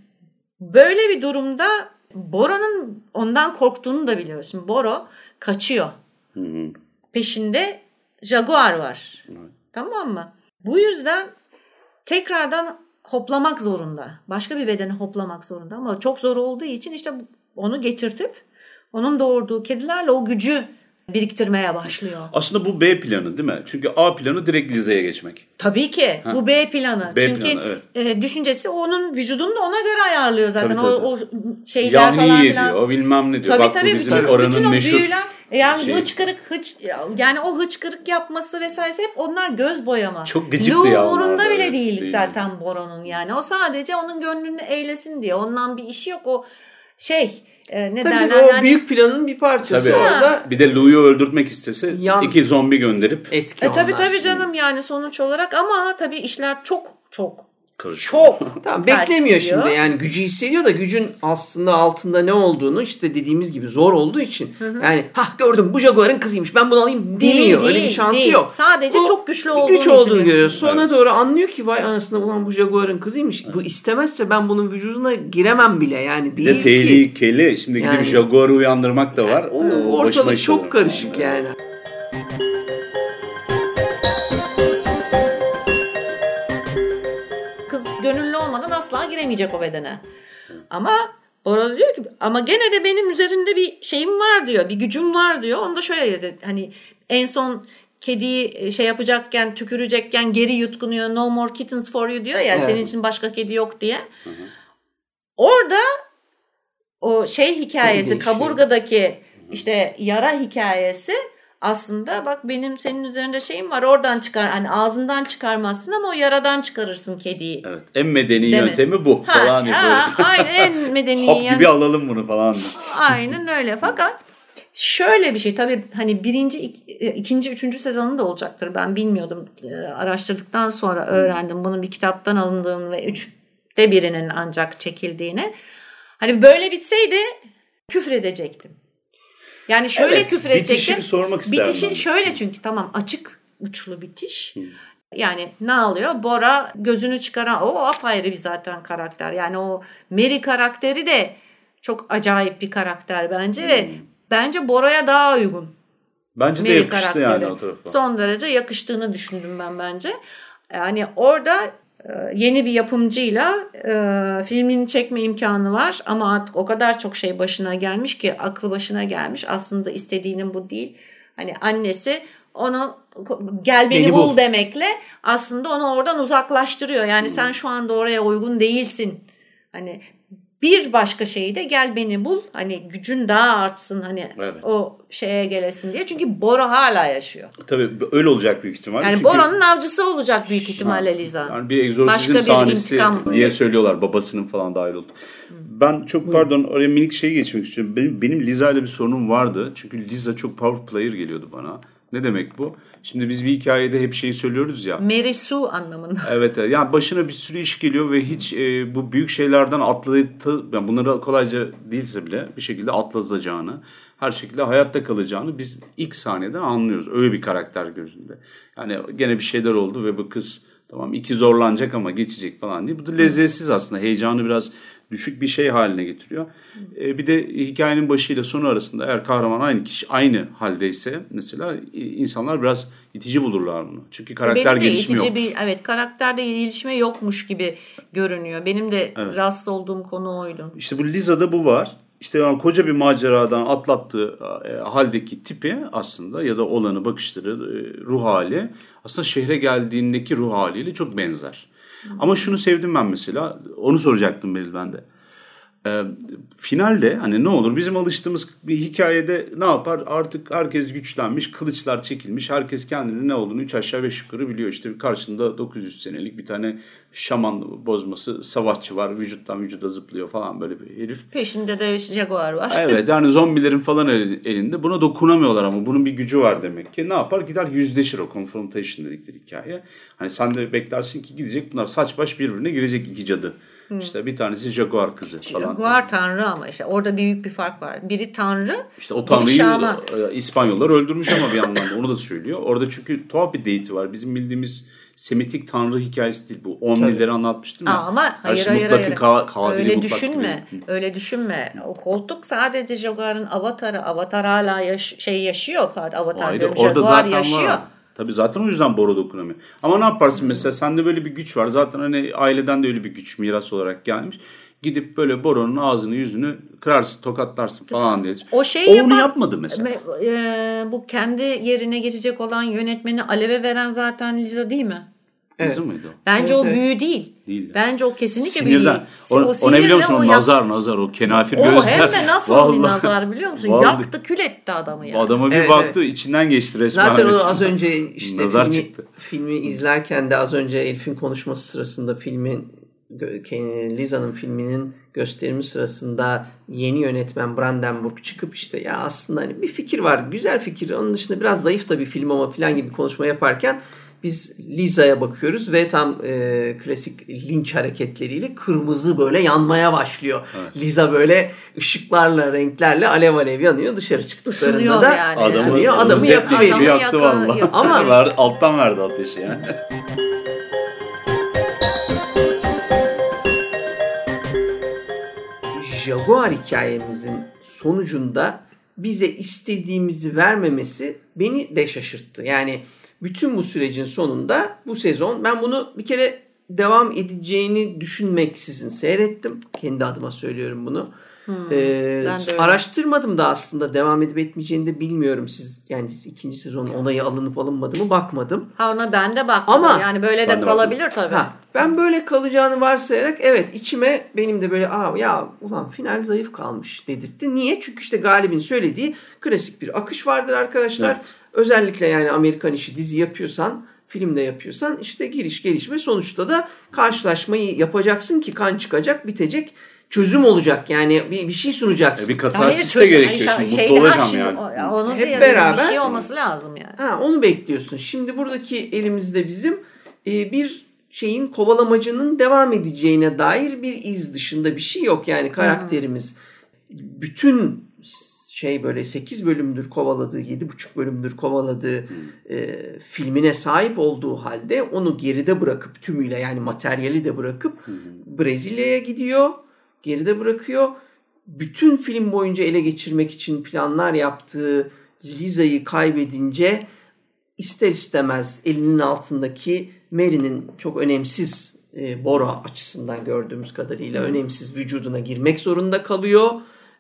böyle bir durumda Boro'nun ondan korktuğunu da biliyoruz. Şimdi Boro kaçıyor. Hı hı. Peşinde Jaguar var. Evet. Tamam mı? Bu yüzden tekrardan hoplamak zorunda. Başka bir bedeni hoplamak zorunda ama çok zor olduğu için işte onu getirtip onun doğurduğu kedilerle o gücü biriktirmeye başlıyor. Aslında bu B planı değil mi? Çünkü A planı direkt Liza'ya geçmek. Tabii ki bu B planı. B Çünkü planı, evet. e, düşüncesi onun vücudunu da ona göre ayarlıyor zaten. Tabii, tabii. O, o şeyler falan Yahni filan. ediyor, bilmem ne diyor. Tabii Bak tabii bu bizim bütün, oranın bütün o meşhur büyüler yani şeyi. hıçkırık hıç yani o hıçkırık yapması vesairesi hep onlar göz boyama. Çok gıcıktı Lou ya umurunda da, bile evet, değil değil. zaten Boron'un yani. O sadece onun gönlünü eğlesin diye. Ondan bir işi yok o şey e, ne Tabii derler o yani. büyük planın bir parçası Tabii. orada Bir de Lou'yu öldürtmek istese Yan- iki zombi gönderip etki E, tabii tabii canım yani sonuç olarak ama tabii işler çok çok karışıyor. çok <laughs> Tamam beklemiyor şimdi yani gücü hissediyor da gücün aslında altında ne olduğunu işte dediğimiz gibi zor olduğu için yani ha gördüm bu Jaguar'ın kızıymış ben bunu alayım demiyor öyle bir şansı değil. yok. Sadece Bu çok güçlü bir olduğunu güç olduğunu hissediyor. görüyor. Sonra doğru anlıyor ki vay anasını ulan bu Jaguar'ın kızıymış. Bu istemezse ben bunun vücuduna giremem bile yani Bir değil de ki. tehlikeli. Şimdi gidip Yani- Jaguar'ı uyandırmak da var. O Oo, başıma ortalık çok karışık yani. Kız asla giremeyecek o bedene. Ama Bora diyor ki ama gene de benim üzerinde bir şeyim var diyor. Bir gücüm var diyor. Onu da şöyle dedi. Hani en son kediyi şey yapacakken, tükürecekken geri yutkunuyor. No more kittens for you diyor ya. Evet. Senin için başka kedi yok diye. Orada o şey hikayesi, kaburgadaki işte yara hikayesi aslında bak benim senin üzerinde şeyim var oradan çıkar hani ağzından çıkarmazsın ama o yaradan çıkarırsın kediyi. Evet. En medeni Demek. yöntemi bu Ha, falan böyle. <laughs> aynen en <laughs> medeni Hap yan- gibi alalım bunu falan. Aynen öyle. Fakat şöyle bir şey tabii hani birinci, e, ikinci, üçüncü sezonu da olacaktır. Ben bilmiyordum. Ee, Araştırdıktan sonra öğrendim bunun bir kitaptan alındığını ve üçte birinin ancak çekildiğini. Hani böyle bitseydi küfür edecektim. Yani şöyle Evet, küfür edecektim. bir sormak isterdim Bitişi ben. şöyle çünkü tamam açık uçlu bitiş. Yani ne oluyor? Bora gözünü çıkaran o apayrı bir zaten karakter. Yani o Mary karakteri de çok acayip bir karakter bence ve bence Bora'ya daha uygun. Bence de Mary yakıştı karakteri. yani o tarafa. Son derece yakıştığını düşündüm ben bence. Yani orada yeni bir yapımcıyla e, filmini çekme imkanı var ama artık o kadar çok şey başına gelmiş ki aklı başına gelmiş. Aslında istediğinin bu değil. Hani annesi onu gel beni, Beni bul. bul. demekle aslında onu oradan uzaklaştırıyor. Yani sen şu anda oraya uygun değilsin. Hani bir başka şeyi de gel beni bul. Hani gücün daha artsın hani Evet. o şeye gelesin diye. Çünkü Bora hala yaşıyor. Tabii öyle olacak büyük ihtimalle. Yani Çünkü Bora'nın avcısı olacak büyük ihtimalle Liza. Yani bir egzorsizm bir sahnesi intikam. diye söylüyorlar babasının falan dahil oldu. Ben çok pardon oraya minik şey geçmek istiyorum. Benim, benim Liza ile bir sorunum vardı. Çünkü Liza çok power player geliyordu bana. Ne demek bu? Şimdi biz bir hikayede hep şeyi söylüyoruz ya. Mary Sue anlamında. <laughs> Evet evet. yani başına bir sürü iş geliyor ve hiç e, bu büyük şeylerden atlatı, yani bunları kolayca değilse bile bir şekilde atlatacağını, her şekilde hayatta kalacağını biz ilk sahneden anlıyoruz. Öyle bir karakter gözünde. Yani gene bir şeyler oldu ve bu kız tamam iki zorlanacak ama geçecek falan diye. Bu da lezzetsiz aslında. Heyecanı biraz düşük bir şey haline getiriyor. E, bir de hikayenin başıyla sonu arasında eğer kahraman aynı kişi aynı haldeyse mesela e, insanlar biraz itici bulurlar bunu. Çünkü karakter Benim de gelişimi itici yok. bir evet karakterde gelişme yokmuş gibi görünüyor. Benim de Evet. rahatsız olduğum konu oydu. İşte bu Liza'da bu var. İşte yani koca bir maceradan atlattığı e, haldeki tipi aslında ya da olanı bakışları, e, ruh hali aslında şehre geldiğindeki ruh haliyle çok benzer. Ama şunu sevdim ben mesela. Onu soracaktım Beril ben de. E, finalde hani ne olur bizim alıştığımız bir hikayede ne yapar? Artık herkes güçlenmiş, kılıçlar çekilmiş. Herkes kendini ne olduğunu üç aşağı beş yukarı biliyor. İşte karşında 900 senelik bir tane şaman bozması savaşçı var. Vücuttan vücuda zıplıyor falan böyle bir herif. Peşinde de Jaguar var. <laughs> Evet yani zombilerin falan el- elinde. Buna dokunamıyorlar ama bunun bir gücü var demek ki. Ne yapar? Gider yüzleşir o confrontation dedikleri hikaye. Hani sen de beklersin ki gidecek bunlar saç baş birbirine girecek iki cadı. İşte bir tanesi Jaguar kızı falan. Jaguar tanrı ama işte orada büyük bir fark var. Biri tanrı, İşte o biri tanrıyı şaman. e, İspanyollar öldürmüş ama bir yandan da onu da söylüyor. Orada çünkü tuhaf bir deity var. Bizim bildiğimiz Semitik tanrı hikayesi değil bu. Omnileri anlatmıştım ya. Aa, ama Her hayır şey hayır mutlakın hayır. ka- kadiri öyle düşünme. gibi. Öyle düşünme. O koltuk sadece Jaguar'ın avatarı. Avatar hala yaş- şey yaşıyor. Pardon, avatar Hayır, diyorum. orada Jaguar zaten yaşıyor. var. Tabii zaten o yüzden Bora dokunamıyor. Ama ne yaparsın mesela sende böyle bir güç var. Zaten hani aileden de öyle bir güç miras olarak gelmiş. Gidip böyle Bora'nın ağzını yüzünü kırarsın, tokatlarsın falan diye. O şeyi o onu yapmadı mesela. Me- e, bu kendi yerine geçecek olan yönetmeni aleve veren zaten Liza değil mi? Evet. Bizim mıydı o? Bence Evet, o evet. büyü değil. Değil. Bence o kesinlikle büyü Sinirden. değil. O, o, ne sinirle biliyor musun? O yap- nazar nazar o kenafir O gözler. hem de nasıl bir Vallahi- nazar biliyor musun? Vallahi- Yaktı kül etti adamı yani. Adama bir Evet, baktı içinden geçti resmen. Zaten Hani onu az önce işte Nazar filmi, çıktı. filmi izlerken de az önce Elif'in konuşması sırasında filmin Liza'nın filminin gösterimi sırasında yeni yönetmen Brandenburg çıkıp işte ya aslında hani bir fikir var güzel fikir onun dışında biraz zayıf da bir film ama falan gibi konuşma yaparken biz Liza'ya bakıyoruz ve tam e, klasik linç hareketleriyle kırmızı böyle yanmaya başlıyor. Liza böyle ışıklarla, renklerle alev alev yanıyor. Dışarı çıktıklarında Isınıyor da yani. Adamı, ısınıyor. Adamı gibi Adamı yaktı valla. yakıyor. Ama- <laughs> Ver- alttan verdi ateşi yani. Jaguar hikayemizin sonucunda bize istediğimizi vermemesi beni de şaşırttı. Yani bütün bu sürecin sonunda bu sezon ben bunu bir kere devam edeceğini düşünmeksizin seyrettim. Kendi adıma söylüyorum bunu. Hmm, Ee, de öyle. araştırmadım da aslında devam edip etmeyeceğini de bilmiyorum. Siz yani siz ikinci sezon onayı alınıp alınmadı mı bakmadım. Ha ona ben de baktım. Ama- yani böyle de de kalabilir tabii. Ha, ben böyle kalacağını varsayarak evet içime benim de böyle Aa, ya ulan final zayıf kalmış dedirtti. Niye? Çünkü işte Galip'in söylediği klasik bir akış vardır arkadaşlar. Evet. Özellikle yani Amerikan işi dizi yapıyorsan filmde yapıyorsan işte giriş gelişme sonuçta da karşılaşmayı yapacaksın ki kan çıkacak bitecek çözüm olacak yani bir, bir şey sunacaksın. E, bir katarsis de gerekiyor. Hayır, Şimdi mutlu olacağım şimdi yani. Onun Hep da yani beraber- bir şey olması lazım yani. Ha, onu bekliyorsun. Şimdi buradaki elimizde bizim e, bir şeyin kovalamacının devam edeceğine dair bir iz dışında bir şey yok. Yani karakterimiz bütün şey böyle 8 bölümdür kovaladığı, 7,5 bölümdür kovaladığı e, filmine sahip olduğu halde onu geride bırakıp tümüyle yani materyali de bırakıp Brezilya'ya gidiyor. Geride bırakıyor. Bütün film boyunca ele geçirmek için planlar yaptığı Liza'yı kaybedince ister istemez elinin altındaki Mary'nin çok önemsiz e, Bora açısından gördüğümüz kadarıyla önemsiz vücuduna girmek zorunda kalıyor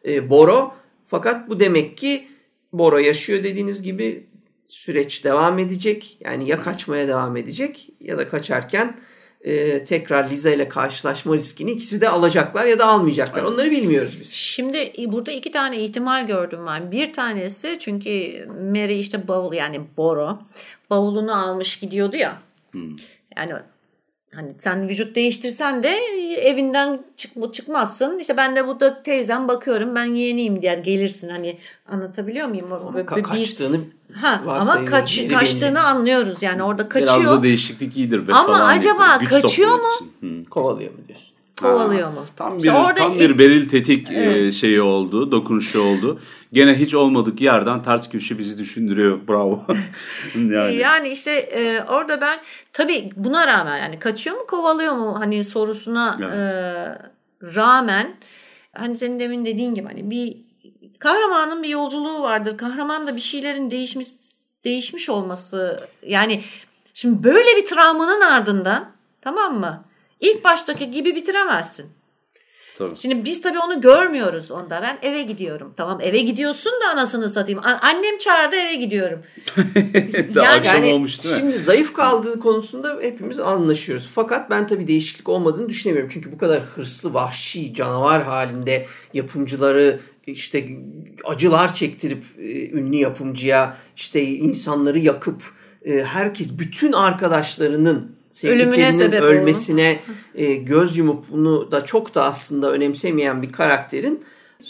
e, Boro. Fakat bu demek ki Bora yaşıyor dediğiniz gibi süreç devam edecek. Yani ya kaçmaya devam edecek ya da kaçarken e, tekrar Liza ile karşılaşma riskini ikisi de alacaklar ya da almayacaklar. Onları bilmiyoruz biz. Şimdi burada iki tane ihtimal gördüm ben. Bir tanesi çünkü Mary işte bavul yani Boro bavulunu almış gidiyordu ya. Hmm. Yani hani sen vücut değiştirsen de evinden çık çıkmazsın. İşte ben de burada teyzem bakıyorum ben yeğeniyim diğer gelirsin hani anlatabiliyor muyum? Ama Böyle ka- bir- kaçtığını ha, ama kaç, Yeri kaçtığını belli. anlıyoruz yani orada Biraz kaçıyor. da değişiklik iyidir be Ama falan. acaba kaçıyor mu? Hı. kovalıyor mu diyorsun? Kovalıyor mu? Tam bir, İşte orada tam ilk- bir beril tetik e, Evet. şeyi oldu, dokunuşu oldu. Gene hiç olmadık yerden ters köşe bizi düşündürüyor. <laughs> Bravo. yani. Yani işte e, orada ben tabii buna rağmen yani kaçıyor mu kovalıyor mu hani sorusuna Evet. e, rağmen hani senin demin dediğin gibi hani bir kahramanın bir yolculuğu vardır. Kahraman da bir şeylerin değişmiş değişmiş olması yani şimdi böyle bir travmanın ardından tamam mı? İlk baştaki gibi bitiremezsin. Tabii. Şimdi biz tabii onu görmüyoruz onda. Ben eve gidiyorum. Tamam eve gidiyorsun da anasını satayım. Annem çağırdı eve gidiyorum. <laughs> Daha Yani- akşam Yani olmuş değil mi? şimdi zayıf kaldığı konusunda hepimiz anlaşıyoruz. Fakat ben tabii değişiklik olmadığını düşünemiyorum. Çünkü bu kadar hırslı, vahşi, canavar halinde yapımcıları işte acılar çektirip e, ünlü yapımcıya işte insanları yakıp e, herkes bütün arkadaşlarının sevdiklerinin sebep ölmesine e, göz yumup bunu da çok da aslında önemsemeyen bir karakterin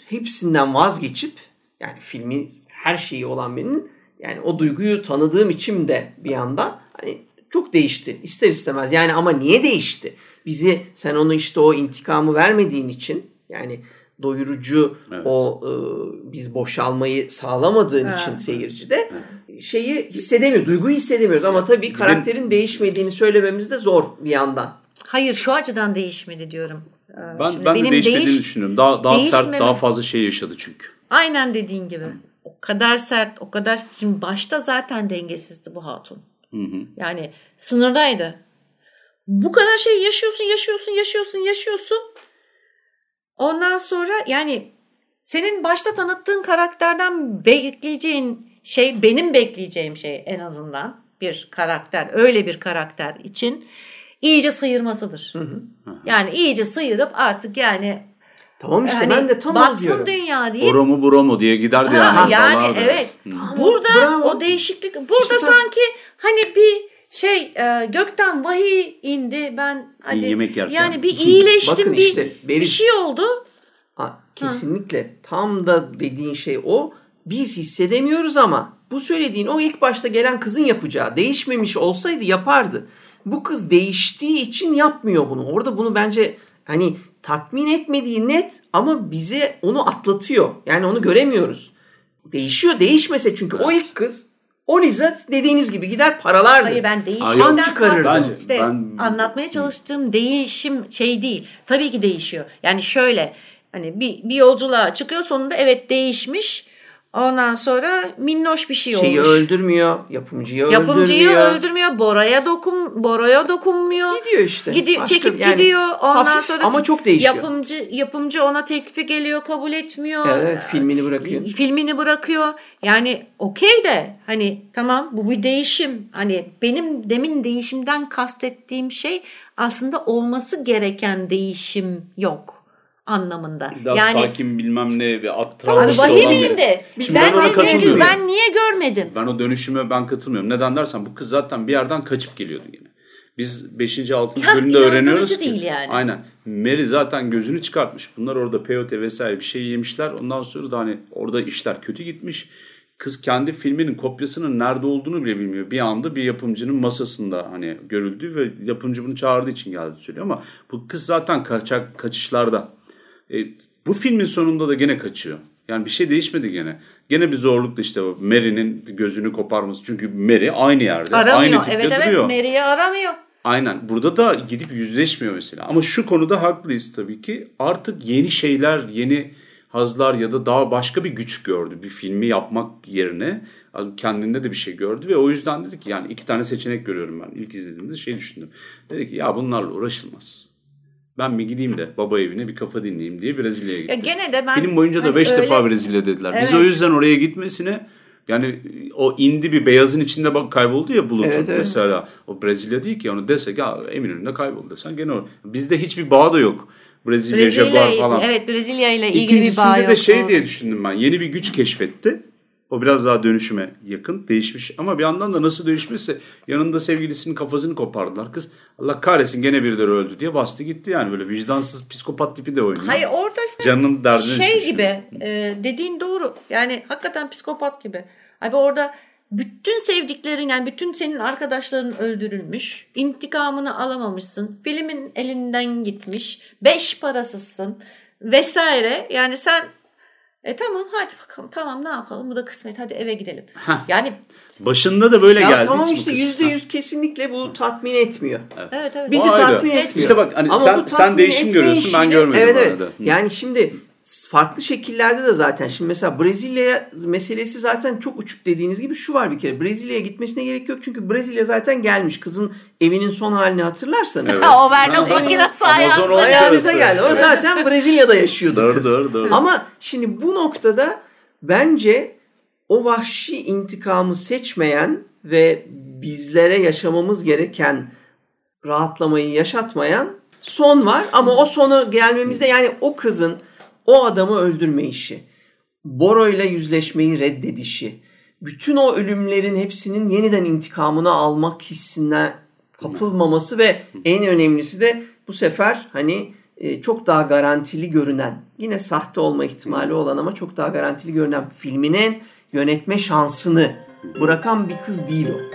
hepsinden vazgeçip yani filmin her şeyi olan birinin yani o duyguyu tanıdığım için de bir yandan hani çok değişti ister istemez. Yani ama niye değişti? Bizi sen onu işte o intikamı vermediğin için yani doyurucu Evet. o e, biz boşalmayı sağlamadığın Ha. için seyircide şeyi hissedemiyor, duyguyu hissedemiyoruz ama tabii karakterin değişmediğini söylememiz de zor bir yandan. Hayır şu açıdan değişmedi diyorum. Ee, Ben, şimdi ben de benim değişmediğini değiş- düşünüyorum. Daha, daha sert, daha fazla şey yaşadı çünkü. Aynen dediğin gibi. O kadar sert, o kadar... Şimdi başta zaten dengesizdi bu hatun. Hı hı. Yani sınırdaydı. Bu kadar şey yaşıyorsun, yaşıyorsun, yaşıyorsun, yaşıyorsun. Ondan sonra yani senin başta tanıttığın karakterden bekleyeceğin şey, benim bekleyeceğim şey en azından bir karakter, öyle bir karakter için iyice sıyırmasıdır. Yani iyice sıyırıp artık yani Tamam işte hani ben de tam batsın diyorum. dünya deyip Oro mu buro mu diye giderdi Ha, yani. yani Dalardı. evet. Hı. Burada bravo. o değişiklik burada İşte- sanki hani bir şey e, gökten vahiy indi ben hadi yemek yerken. yani bir iyileştim Bakın bir, işte, Beril- bir şey oldu. Ha, kesinlikle tam da dediğin şey o. Biz hissedemiyoruz ama bu söylediğin o ilk başta gelen kızın yapacağı. Değişmemiş olsaydı yapardı. Bu kız değiştiği için yapmıyor bunu. Orada bunu bence hani tatmin etmediği net ama bize onu atlatıyor. Yani onu göremiyoruz. Değişiyor değişmese çünkü o ilk kız o Liza dediğiniz gibi gider paralardı. Hayır ben değişimden kastım Bence- işte ben- anlatmaya çalıştığım değişim şey değil. Tabii ki değişiyor. Yani şöyle hani bir, bir yolculuğa çıkıyor sonunda evet değişmiş Ondan sonra minnoş bir şey Şeyi olmuş. öldürmüyor, yapımcıyı, Yapımcıyı öldürmüyor. öldürmüyor. Bora'ya dokun Bora'ya dokunmuyor. Gidiyor işte. Gidiyor, Başka- çekip yani gidiyor. Ondan hafif sonra ama çok değişiyor. Yapımcı yapımcı ona teklifi geliyor, kabul etmiyor. Evet, evet, filmini bırakıyor. Filmini bırakıyor. Yani okey de hani tamam bu bir değişim. Hani benim demin değişimden kastettiğim şey aslında olması gereken değişim yok anlamında. Daha yani sakin bilmem ne ve at Abi travması olan de. Şimdi Ben, ben ona ben, niye görmedim? Ben o dönüşüme ben katılmıyorum. Neden dersen bu kız zaten bir yerden kaçıp geliyordu yine. Biz 5. 6. Ya, bölümde öğreniyoruz ki. değil yani. Aynen. Mary zaten gözünü çıkartmış. Bunlar orada peyote vesaire bir şey yemişler. Ondan sonra da hani orada işler kötü gitmiş. Kız kendi filminin kopyasının nerede olduğunu bile bilmiyor. Bir anda bir yapımcının masasında hani görüldü ve yapımcı bunu çağırdığı için geldi söylüyor ama bu kız zaten kaçak kaçışlarda. E, bu filmin sonunda da gene kaçıyor. Yani bir şey değişmedi gene. Gene bir zorlukla işte Mary'nin gözünü koparması. Çünkü Mary aynı yerde. Aynı Aramıyor. tipte Evet evet duruyor. Mary'i aramıyor. Aynen. Burada da gidip yüzleşmiyor mesela. Ama şu konuda haklıyız tabii ki. Artık yeni şeyler, yeni hazlar ya da daha başka bir güç gördü. Bir filmi yapmak yerine kendinde de bir şey gördü ve o yüzden dedi ki yani iki tane seçenek görüyorum ben. İlk izlediğimde şey düşündüm. Dedi ki ya bunlarla uğraşılmaz. Ben bir gideyim de baba evine bir kafa dinleyeyim diye Brezilya'ya Ya gittim. gene de ben Film boyunca da hani 5 öyle- defa Brezilya dediler. Biz Evet. o yüzden oraya gitmesine yani o indi bir beyazın içinde bak kayboldu ya bulutun Evet, evet. mesela. O Brezilya değil ki onu desek ya Eminönü'nde kayboldu desen gene o. Bizde hiçbir bağ da yok. Brezilya, Brezilya Jaguar falan. evet Brezilya ile ilgili bir bağ İkincisinde yok. de şey diye düşündüm ben. Yeni bir güç keşfetti. O biraz daha dönüşüme yakın, değişmiş. Ama bir yandan da nasıl değişmişse yanında sevgilisinin kafasını kopardılar. Kız Allah kahretsin gene birileri öldü diye bastı gitti yani böyle vicdansız psikopat tipi de oynuyor. Hayır orada işte Canının derdine şey düşmüş. gibi e, dediğin doğru. Yani hakikaten psikopat gibi. Abi orada bütün sevdiklerin yani bütün senin arkadaşların öldürülmüş. intikamını alamamışsın. Filmin elinden gitmiş. Beş parasızsın vesaire. Yani sen e tamam hadi bakalım tamam ne yapalım bu da kısmet hadi eve gidelim. Heh. Yani Başında da böyle Ya geldi. tamam işte yüzde yüz kesinlikle bu tatmin etmiyor. evet evet. Bizi O ayrı. tatmin etmiyor. İşte bak hani Ama sen- sen tatmin değişim görüyorsun, ben işini- görmedim Evet bu evet. arada. Yani şimdi farklı şekillerde de zaten şimdi mesela Brezilya meselesi zaten çok uçuk dediğiniz gibi şu var bir kere. Brezilya'ya gitmesine gerek yok çünkü Brezilya zaten gelmiş. Kızın evinin son halini hatırlarsanız. Evet. <laughs> o Vernon makinesi. Hayalinize arası. geldi. O Evet. zaten Brezilya'da yaşıyordu Doğru, kız. doğru, doğru. Ama şimdi bu noktada bence o vahşi intikamı seçmeyen ve bizlere yaşamamız gereken rahatlamayı yaşatmayan son var. Ama o sonu gelmemizde yani o kızın o adamı öldürme işi, Boro ile yüzleşmeyi reddedişi, bütün o ölümlerin hepsinin yeniden intikamını almak hissine kapılmaması ve en önemlisi de bu sefer hani e, çok daha garantili görünen, yine sahte olma ihtimali olan ama çok daha garantili görünen filminin yönetme şansını bırakan bir kız değil o.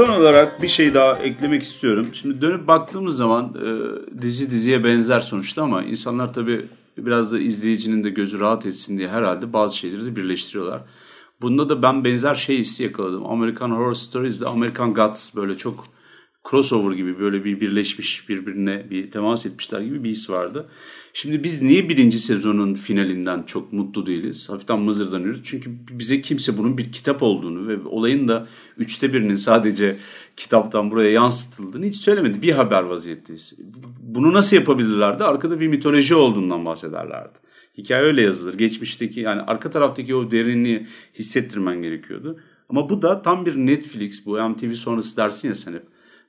Son olarak bir şey daha eklemek istiyorum. Şimdi dönüp baktığımız zaman e, dizi diziye benzer sonuçta ama insanlar tabii biraz da izleyicinin de gözü rahat etsin diye herhalde bazı şeyleri de birleştiriyorlar. Bunda da ben benzer şey hissi yakaladım. American Horror Stories ile American Gods böyle çok crossover gibi böyle bir birleşmiş birbirine bir temas etmişler gibi bir his vardı. Şimdi biz niye birinci sezonun finalinden çok mutlu değiliz? Hafiften mızırdanıyoruz. Çünkü bize kimse bunun bir kitap olduğunu ve olayın da üçte birinin sadece kitaptan buraya yansıtıldığını hiç söylemedi. Bir haber vaziyetteyiz. Bunu nasıl yapabilirlerdi? Arkada bir mitoloji olduğundan bahsederlerdi. Hikaye öyle yazılır. Geçmişteki yani arka taraftaki o derinliği hissettirmen gerekiyordu. Ama bu da tam bir Netflix bu MTV sonrası dersin ya sen hep.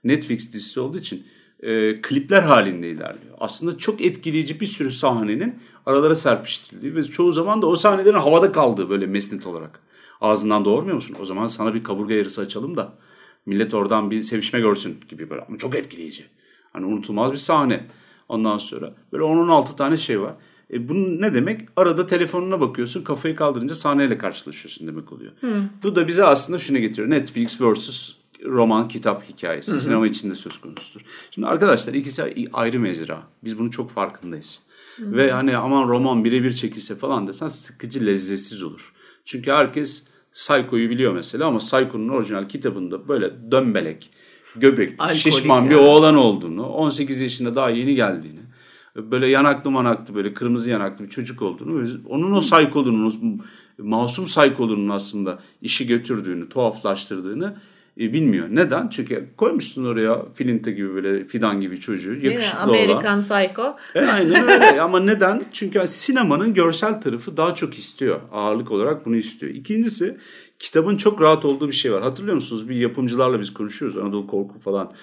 Netflix dizisi olduğu için e, klipler halinde ilerliyor. Aslında çok etkileyici bir sürü sahnenin aralara serpiştirildiği ve çoğu zaman da o sahnelerin havada kaldığı böyle mesnet olarak. Ağzından doğurmuyor musun? O zaman sana bir kaburga yarısı açalım da millet oradan bir sevişme görsün gibi böyle. Ama çok etkileyici. Hani unutulmaz bir sahne. Ondan sonra böyle 10-16 tane şey var. E bunun ne demek? Arada telefonuna bakıyorsun kafayı kaldırınca sahneyle karşılaşıyorsun demek oluyor. Bu da bize aslında şunu getiriyor. Netflix versus roman, kitap hikayesi. Sinema içinde söz konusudur. Şimdi arkadaşlar ikisi ayrı mecra. Biz bunu çok farkındayız. Ve hani aman roman birebir çekilse falan desen sıkıcı, lezzetsiz olur. Çünkü herkes Psycho'yu biliyor mesela ama Psycho'nun orijinal kitabında böyle dömbelek, göbek, Alkolik şişman bir yani. oğlan olduğunu, 18 yaşında daha yeni geldiğini Böyle yanaklı manaklı böyle kırmızı yanaklı bir çocuk olduğunu, onun o saykolunun, masum saykolunun aslında işi götürdüğünü, tuhaflaştırdığını e, bilmiyor. Neden? Çünkü koymuşsun oraya Filinte gibi böyle fidan gibi çocuğu. Yakışıklı Amerikan olan. Psycho. E, aynen öyle <laughs> ama neden? Çünkü sinemanın görsel tarafı daha çok istiyor. Ağırlık olarak bunu istiyor. İkincisi kitabın çok rahat olduğu bir şey var. Hatırlıyor musunuz? Bir yapımcılarla biz konuşuyoruz. Anadolu Korku falan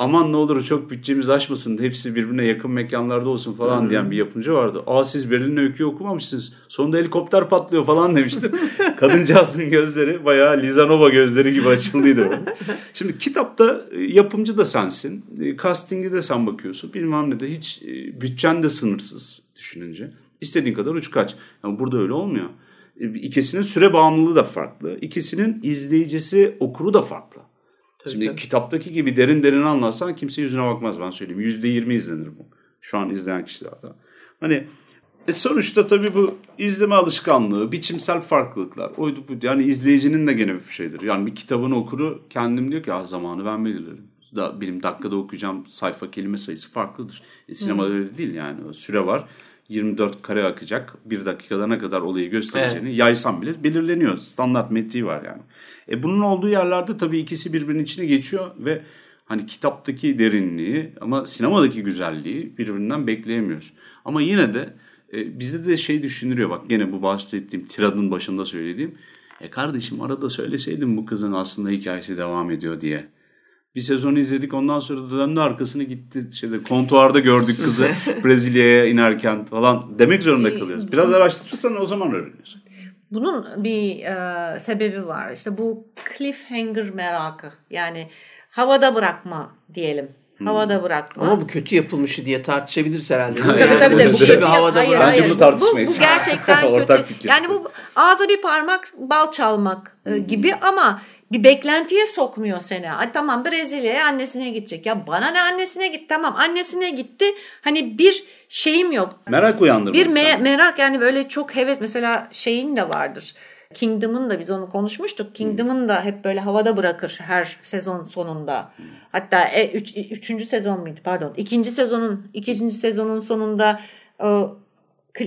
aman ne olur çok bütçemiz aşmasın hepsi birbirine yakın mekanlarda olsun falan hmm. diyen bir yapımcı vardı. Aa siz Berlin Öykü'yü okumamışsınız. Sonunda helikopter patlıyor falan demişti. <laughs> Kadıncağızın gözleri bayağı Lizanova gözleri gibi açıldıydı. <laughs> Şimdi kitapta e, yapımcı da sensin. E, casting'i de sen bakıyorsun. Bilmem ne de hiç e, bütçen de sınırsız düşününce. İstediğin kadar uç kaç. Yani burada öyle olmuyor. İkisinin süre bağımlılığı da farklı. İkisinin izleyicisi, okuru da farklı. Tabii, Şimdi tabii. kitaptaki gibi derin derin anlatsan kimse yüzüne bakmaz ben söyleyeyim. Yüzde yirmi izlenir bu. Şu an izleyen kişilerde. Hani e sonuçta tabii bu izleme alışkanlığı, biçimsel farklılıklar. Oydu bu. Yani izleyicinin de gene bir şeydir. Yani bir kitabını okuru kendim diyor ki ah zamanı ben belirlerim. Da, benim dakikada okuyacağım sayfa kelime sayısı farklıdır. E, sinemada öyle değil yani. Süre var. 24 kare akacak. Bir dakikada ne kadar olayı göstereceğini evet. yaysam bile belirleniyor. Standart metriği var yani. E bunun olduğu yerlerde tabii ikisi birbirinin içine geçiyor ve hani kitaptaki derinliği ama sinemadaki güzelliği birbirinden bekleyemiyoruz. Ama yine de e, bizde de şey düşünülüyor bak gene bu bahsettiğim tiradın başında söylediğim. E kardeşim arada söyleseydim bu kızın aslında hikayesi devam ediyor diye. Bir sezon izledik ondan sonra döndü arkasını gitti şeyde kontuarda gördük kızı <laughs> Brezilya'ya inerken falan demek zorunda kalıyoruz. Biraz araştırırsan o zaman öğreniyorsun. Bunun bir e, sebebi var. İşte bu cliffhanger merakı. Yani havada bırakma diyelim. Hmm. Havada bırakma. Ama bu kötü yapılmışı diye tartışabiliriz herhalde. tabii tabii. tabii. Bu kötü havada hayır, hayır. Bence bu tartışmayız. Bu, bu gerçekten <laughs> kötü. Fikir. Yani bu ağza bir parmak bal çalmak e, hmm. gibi ama bir beklentiye sokmuyor seni. Ay tamam Brezilya'ya annesine gidecek. Ya bana ne annesine git tamam annesine gitti. Hani bir şeyim yok. Merak uyandırmak. Bir me- merak yani böyle çok heves mesela şeyin de vardır. Kingdom'ın da biz onu konuşmuştuk. Kingdom'ın da hep böyle havada bırakır her sezon sonunda. Hatta e, üç, üçüncü sezon muydu pardon. ikinci sezonun ikinci sezonun sonunda o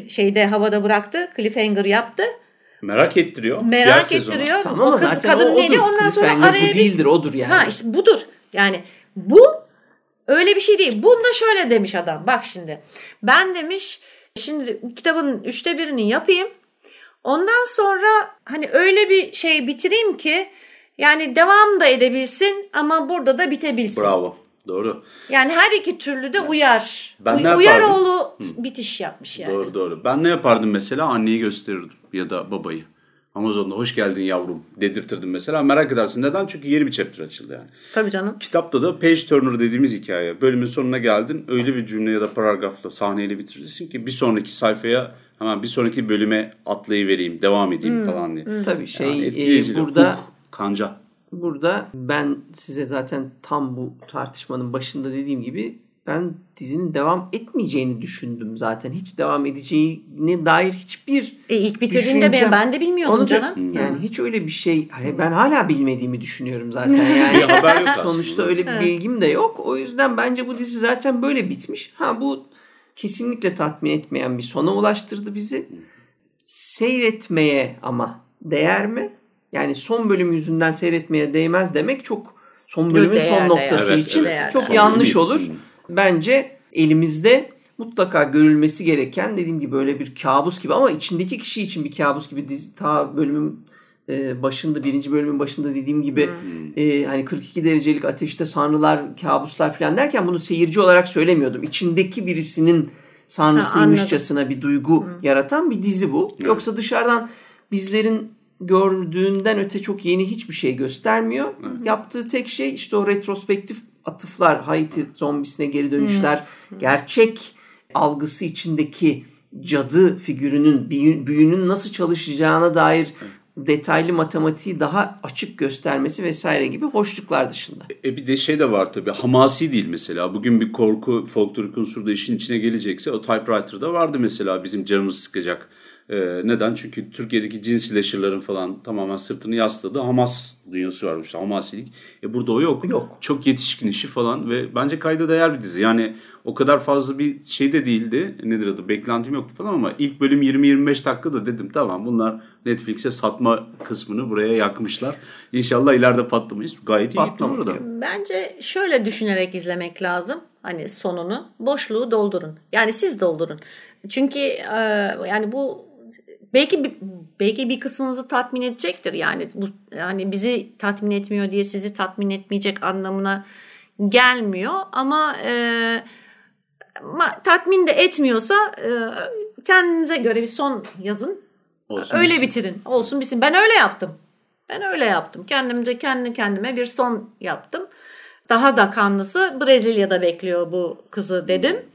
şeyde havada bıraktı. Cliffhanger yaptı. Merak ettiriyor. Merak ettiriyor. Tamam o kız kadın neli ondan sonra araya bu değildir odur yani. Ha işte budur. Yani bu öyle bir şey değil. Bunda şöyle demiş adam. Bak şimdi. Ben demiş şimdi kitabın üçte birini yapayım. Ondan sonra hani öyle bir şey bitireyim ki yani devam da edebilsin ama burada da bitebilsin. Bravo. Doğru. Yani her iki türlü de uyar. Ben Uy- ne Uyaroğlu bitiş yapmış yani. Doğru doğru. Ben ne yapardım mesela? Anneyi gösterirdim ya da babayı. Amazon'da hoş geldin yavrum dedirtirdim mesela. Merak edersin. Neden? Çünkü yeni bir chapter açıldı yani. Tabii canım. Kitapta da page turner dediğimiz hikaye. Bölümün sonuna geldin. Öyle bir cümle ya da paragrafla sahneyle bitirirsin ki bir sonraki sayfaya hemen bir sonraki bölüme atlayıvereyim, devam edeyim hmm. falan diye. Hmm. Tabii şey yani e, burada huk, kanca. Burada ben size zaten tam bu tartışmanın başında dediğim gibi ben dizinin devam etmeyeceğini düşündüm zaten. Hiç devam edeceğine dair hiçbir e ilk bitirdiğinde ben, ben de bilmiyordum Onu canım. Da, yani hiç öyle bir şey ben hala bilmediğimi düşünüyorum zaten yani. <laughs> haber yok Sonuçta öyle bir bilgim de yok. O yüzden bence bu dizi zaten böyle bitmiş. Ha bu kesinlikle tatmin etmeyen bir sona ulaştırdı bizi. Seyretmeye ama değer mi? Yani son bölüm yüzünden seyretmeye değmez demek çok son bölümün değer, son noktası değer. için evet, evet. çok son yanlış olur. Bence elimizde mutlaka görülmesi gereken dediğim gibi böyle bir kabus gibi ama içindeki kişi için bir kabus gibi dizi, ta bölümün e, başında birinci bölümün başında dediğim gibi hmm. e, hani 42 derecelik ateşte sanrılar kabuslar falan derken bunu seyirci olarak söylemiyordum. İçindeki birisinin sanrısıymışçasına bir duygu hmm. yaratan bir dizi bu. Hmm. Yoksa dışarıdan bizlerin gördüğünden öte çok yeni hiçbir şey göstermiyor. Hmm. Yaptığı tek şey işte o retrospektif atıflar, Haiti zombisine geri dönüşler, hmm. gerçek algısı içindeki cadı figürünün, büyünün nasıl çalışacağına dair detaylı matematiği daha açık göstermesi vesaire gibi hoşluklar dışında. E bir de şey de var tabii hamasi değil mesela. Bugün bir korku folklorik unsur da işin içine gelecekse o typewriter'da vardı mesela bizim canımız sıkacak Ee, neden? Çünkü Türkiye'deki cins slasher'ların falan tamamen sırtını yasladığı Hamas dünyası var. İşte Hamasilik. E burada o yok. Yok. Çok yetişkin işi falan ve bence kayda değer bir dizi. Yani o kadar fazla bir şey de değildi. Nedir adı? Beklentim yoktu falan ama ilk bölüm 20-25 dakika da dedim tamam bunlar Netflix'e satma kısmını buraya yakmışlar. İnşallah ileride patlamayız. Gayet iyi gitti orada. Bence şöyle düşünerek izlemek lazım. Hani sonunu boşluğu doldurun. Yani siz doldurun. Çünkü e, yani bu belki belki bir kısmınızı tatmin edecektir. Yani bu yani bizi tatmin etmiyor diye sizi tatmin etmeyecek anlamına gelmiyor ama e, tatmin de etmiyorsa e, kendinize göre bir son yazın. Olsun öyle bitsin. bitirin. Olsun bitsin. Ben öyle yaptım. Ben öyle yaptım. Kendimce kendi kendime bir son yaptım. Daha da kanlısı Brezilya'da bekliyor bu kızı dedim.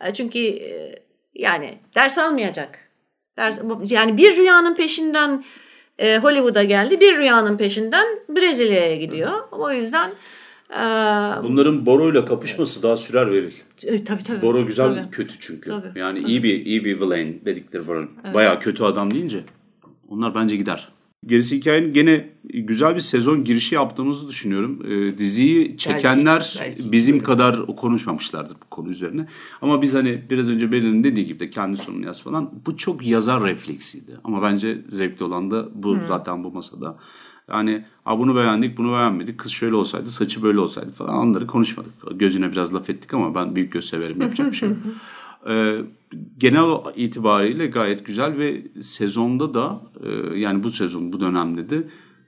E, çünkü e, yani ders almayacak. Yani bir rüyanın peşinden e, Hollywood'a geldi. Bir rüyanın peşinden Brezilya'ya gidiyor. O yüzden e, Bunların Boro'yla kapışması daha sürer verir. E, tabii tabii. Boro güzel tabii. kötü çünkü. Tabii, yani tabii. iyi bir iyi bir villain dedikleri var. Evet. Bayağı kötü adam deyince onlar bence gider. Gerisi hikayenin gene güzel bir sezon girişi yaptığımızı düşünüyorum. E, diziyi çekenler belki, belki. bizim kadar konuşmamışlardır bu konu üzerine. Ama biz hani biraz önce Belin'in dediği gibi de kendi sonunu yaz falan. Bu çok yazar refleksiydi. Ama bence zevkli olan da bu hmm. zaten bu masada. Yani A, bunu beğendik bunu beğenmedik. Kız şöyle olsaydı saçı böyle olsaydı falan onları konuşmadık. Gözüne biraz laf ettik ama ben büyük göz severim yapacak bir şey <laughs> Ee, genel itibariyle gayet güzel ve sezonda da e, yani bu sezon bu dönemde de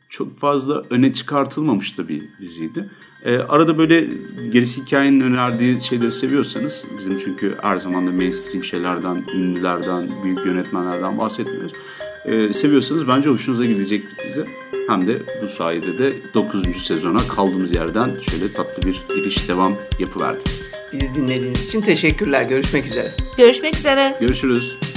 çok fazla öne çıkartılmamış da bir diziydi. E, arada böyle gerisi hikayenin önerdiği şeyleri seviyorsanız bizim çünkü her zaman da mainstream şeylerden, ünlülerden, büyük yönetmenlerden bahsetmiyoruz. E, seviyorsanız bence hoşunuza gidecek bir dizi. Hem de bu sayede de 9. sezona kaldığımız yerden şöyle tatlı bir giriş devam yapıverdik. Bizi dinlediğiniz için teşekkürler. Görüşmek üzere. Görüşmek üzere. Görüşürüz.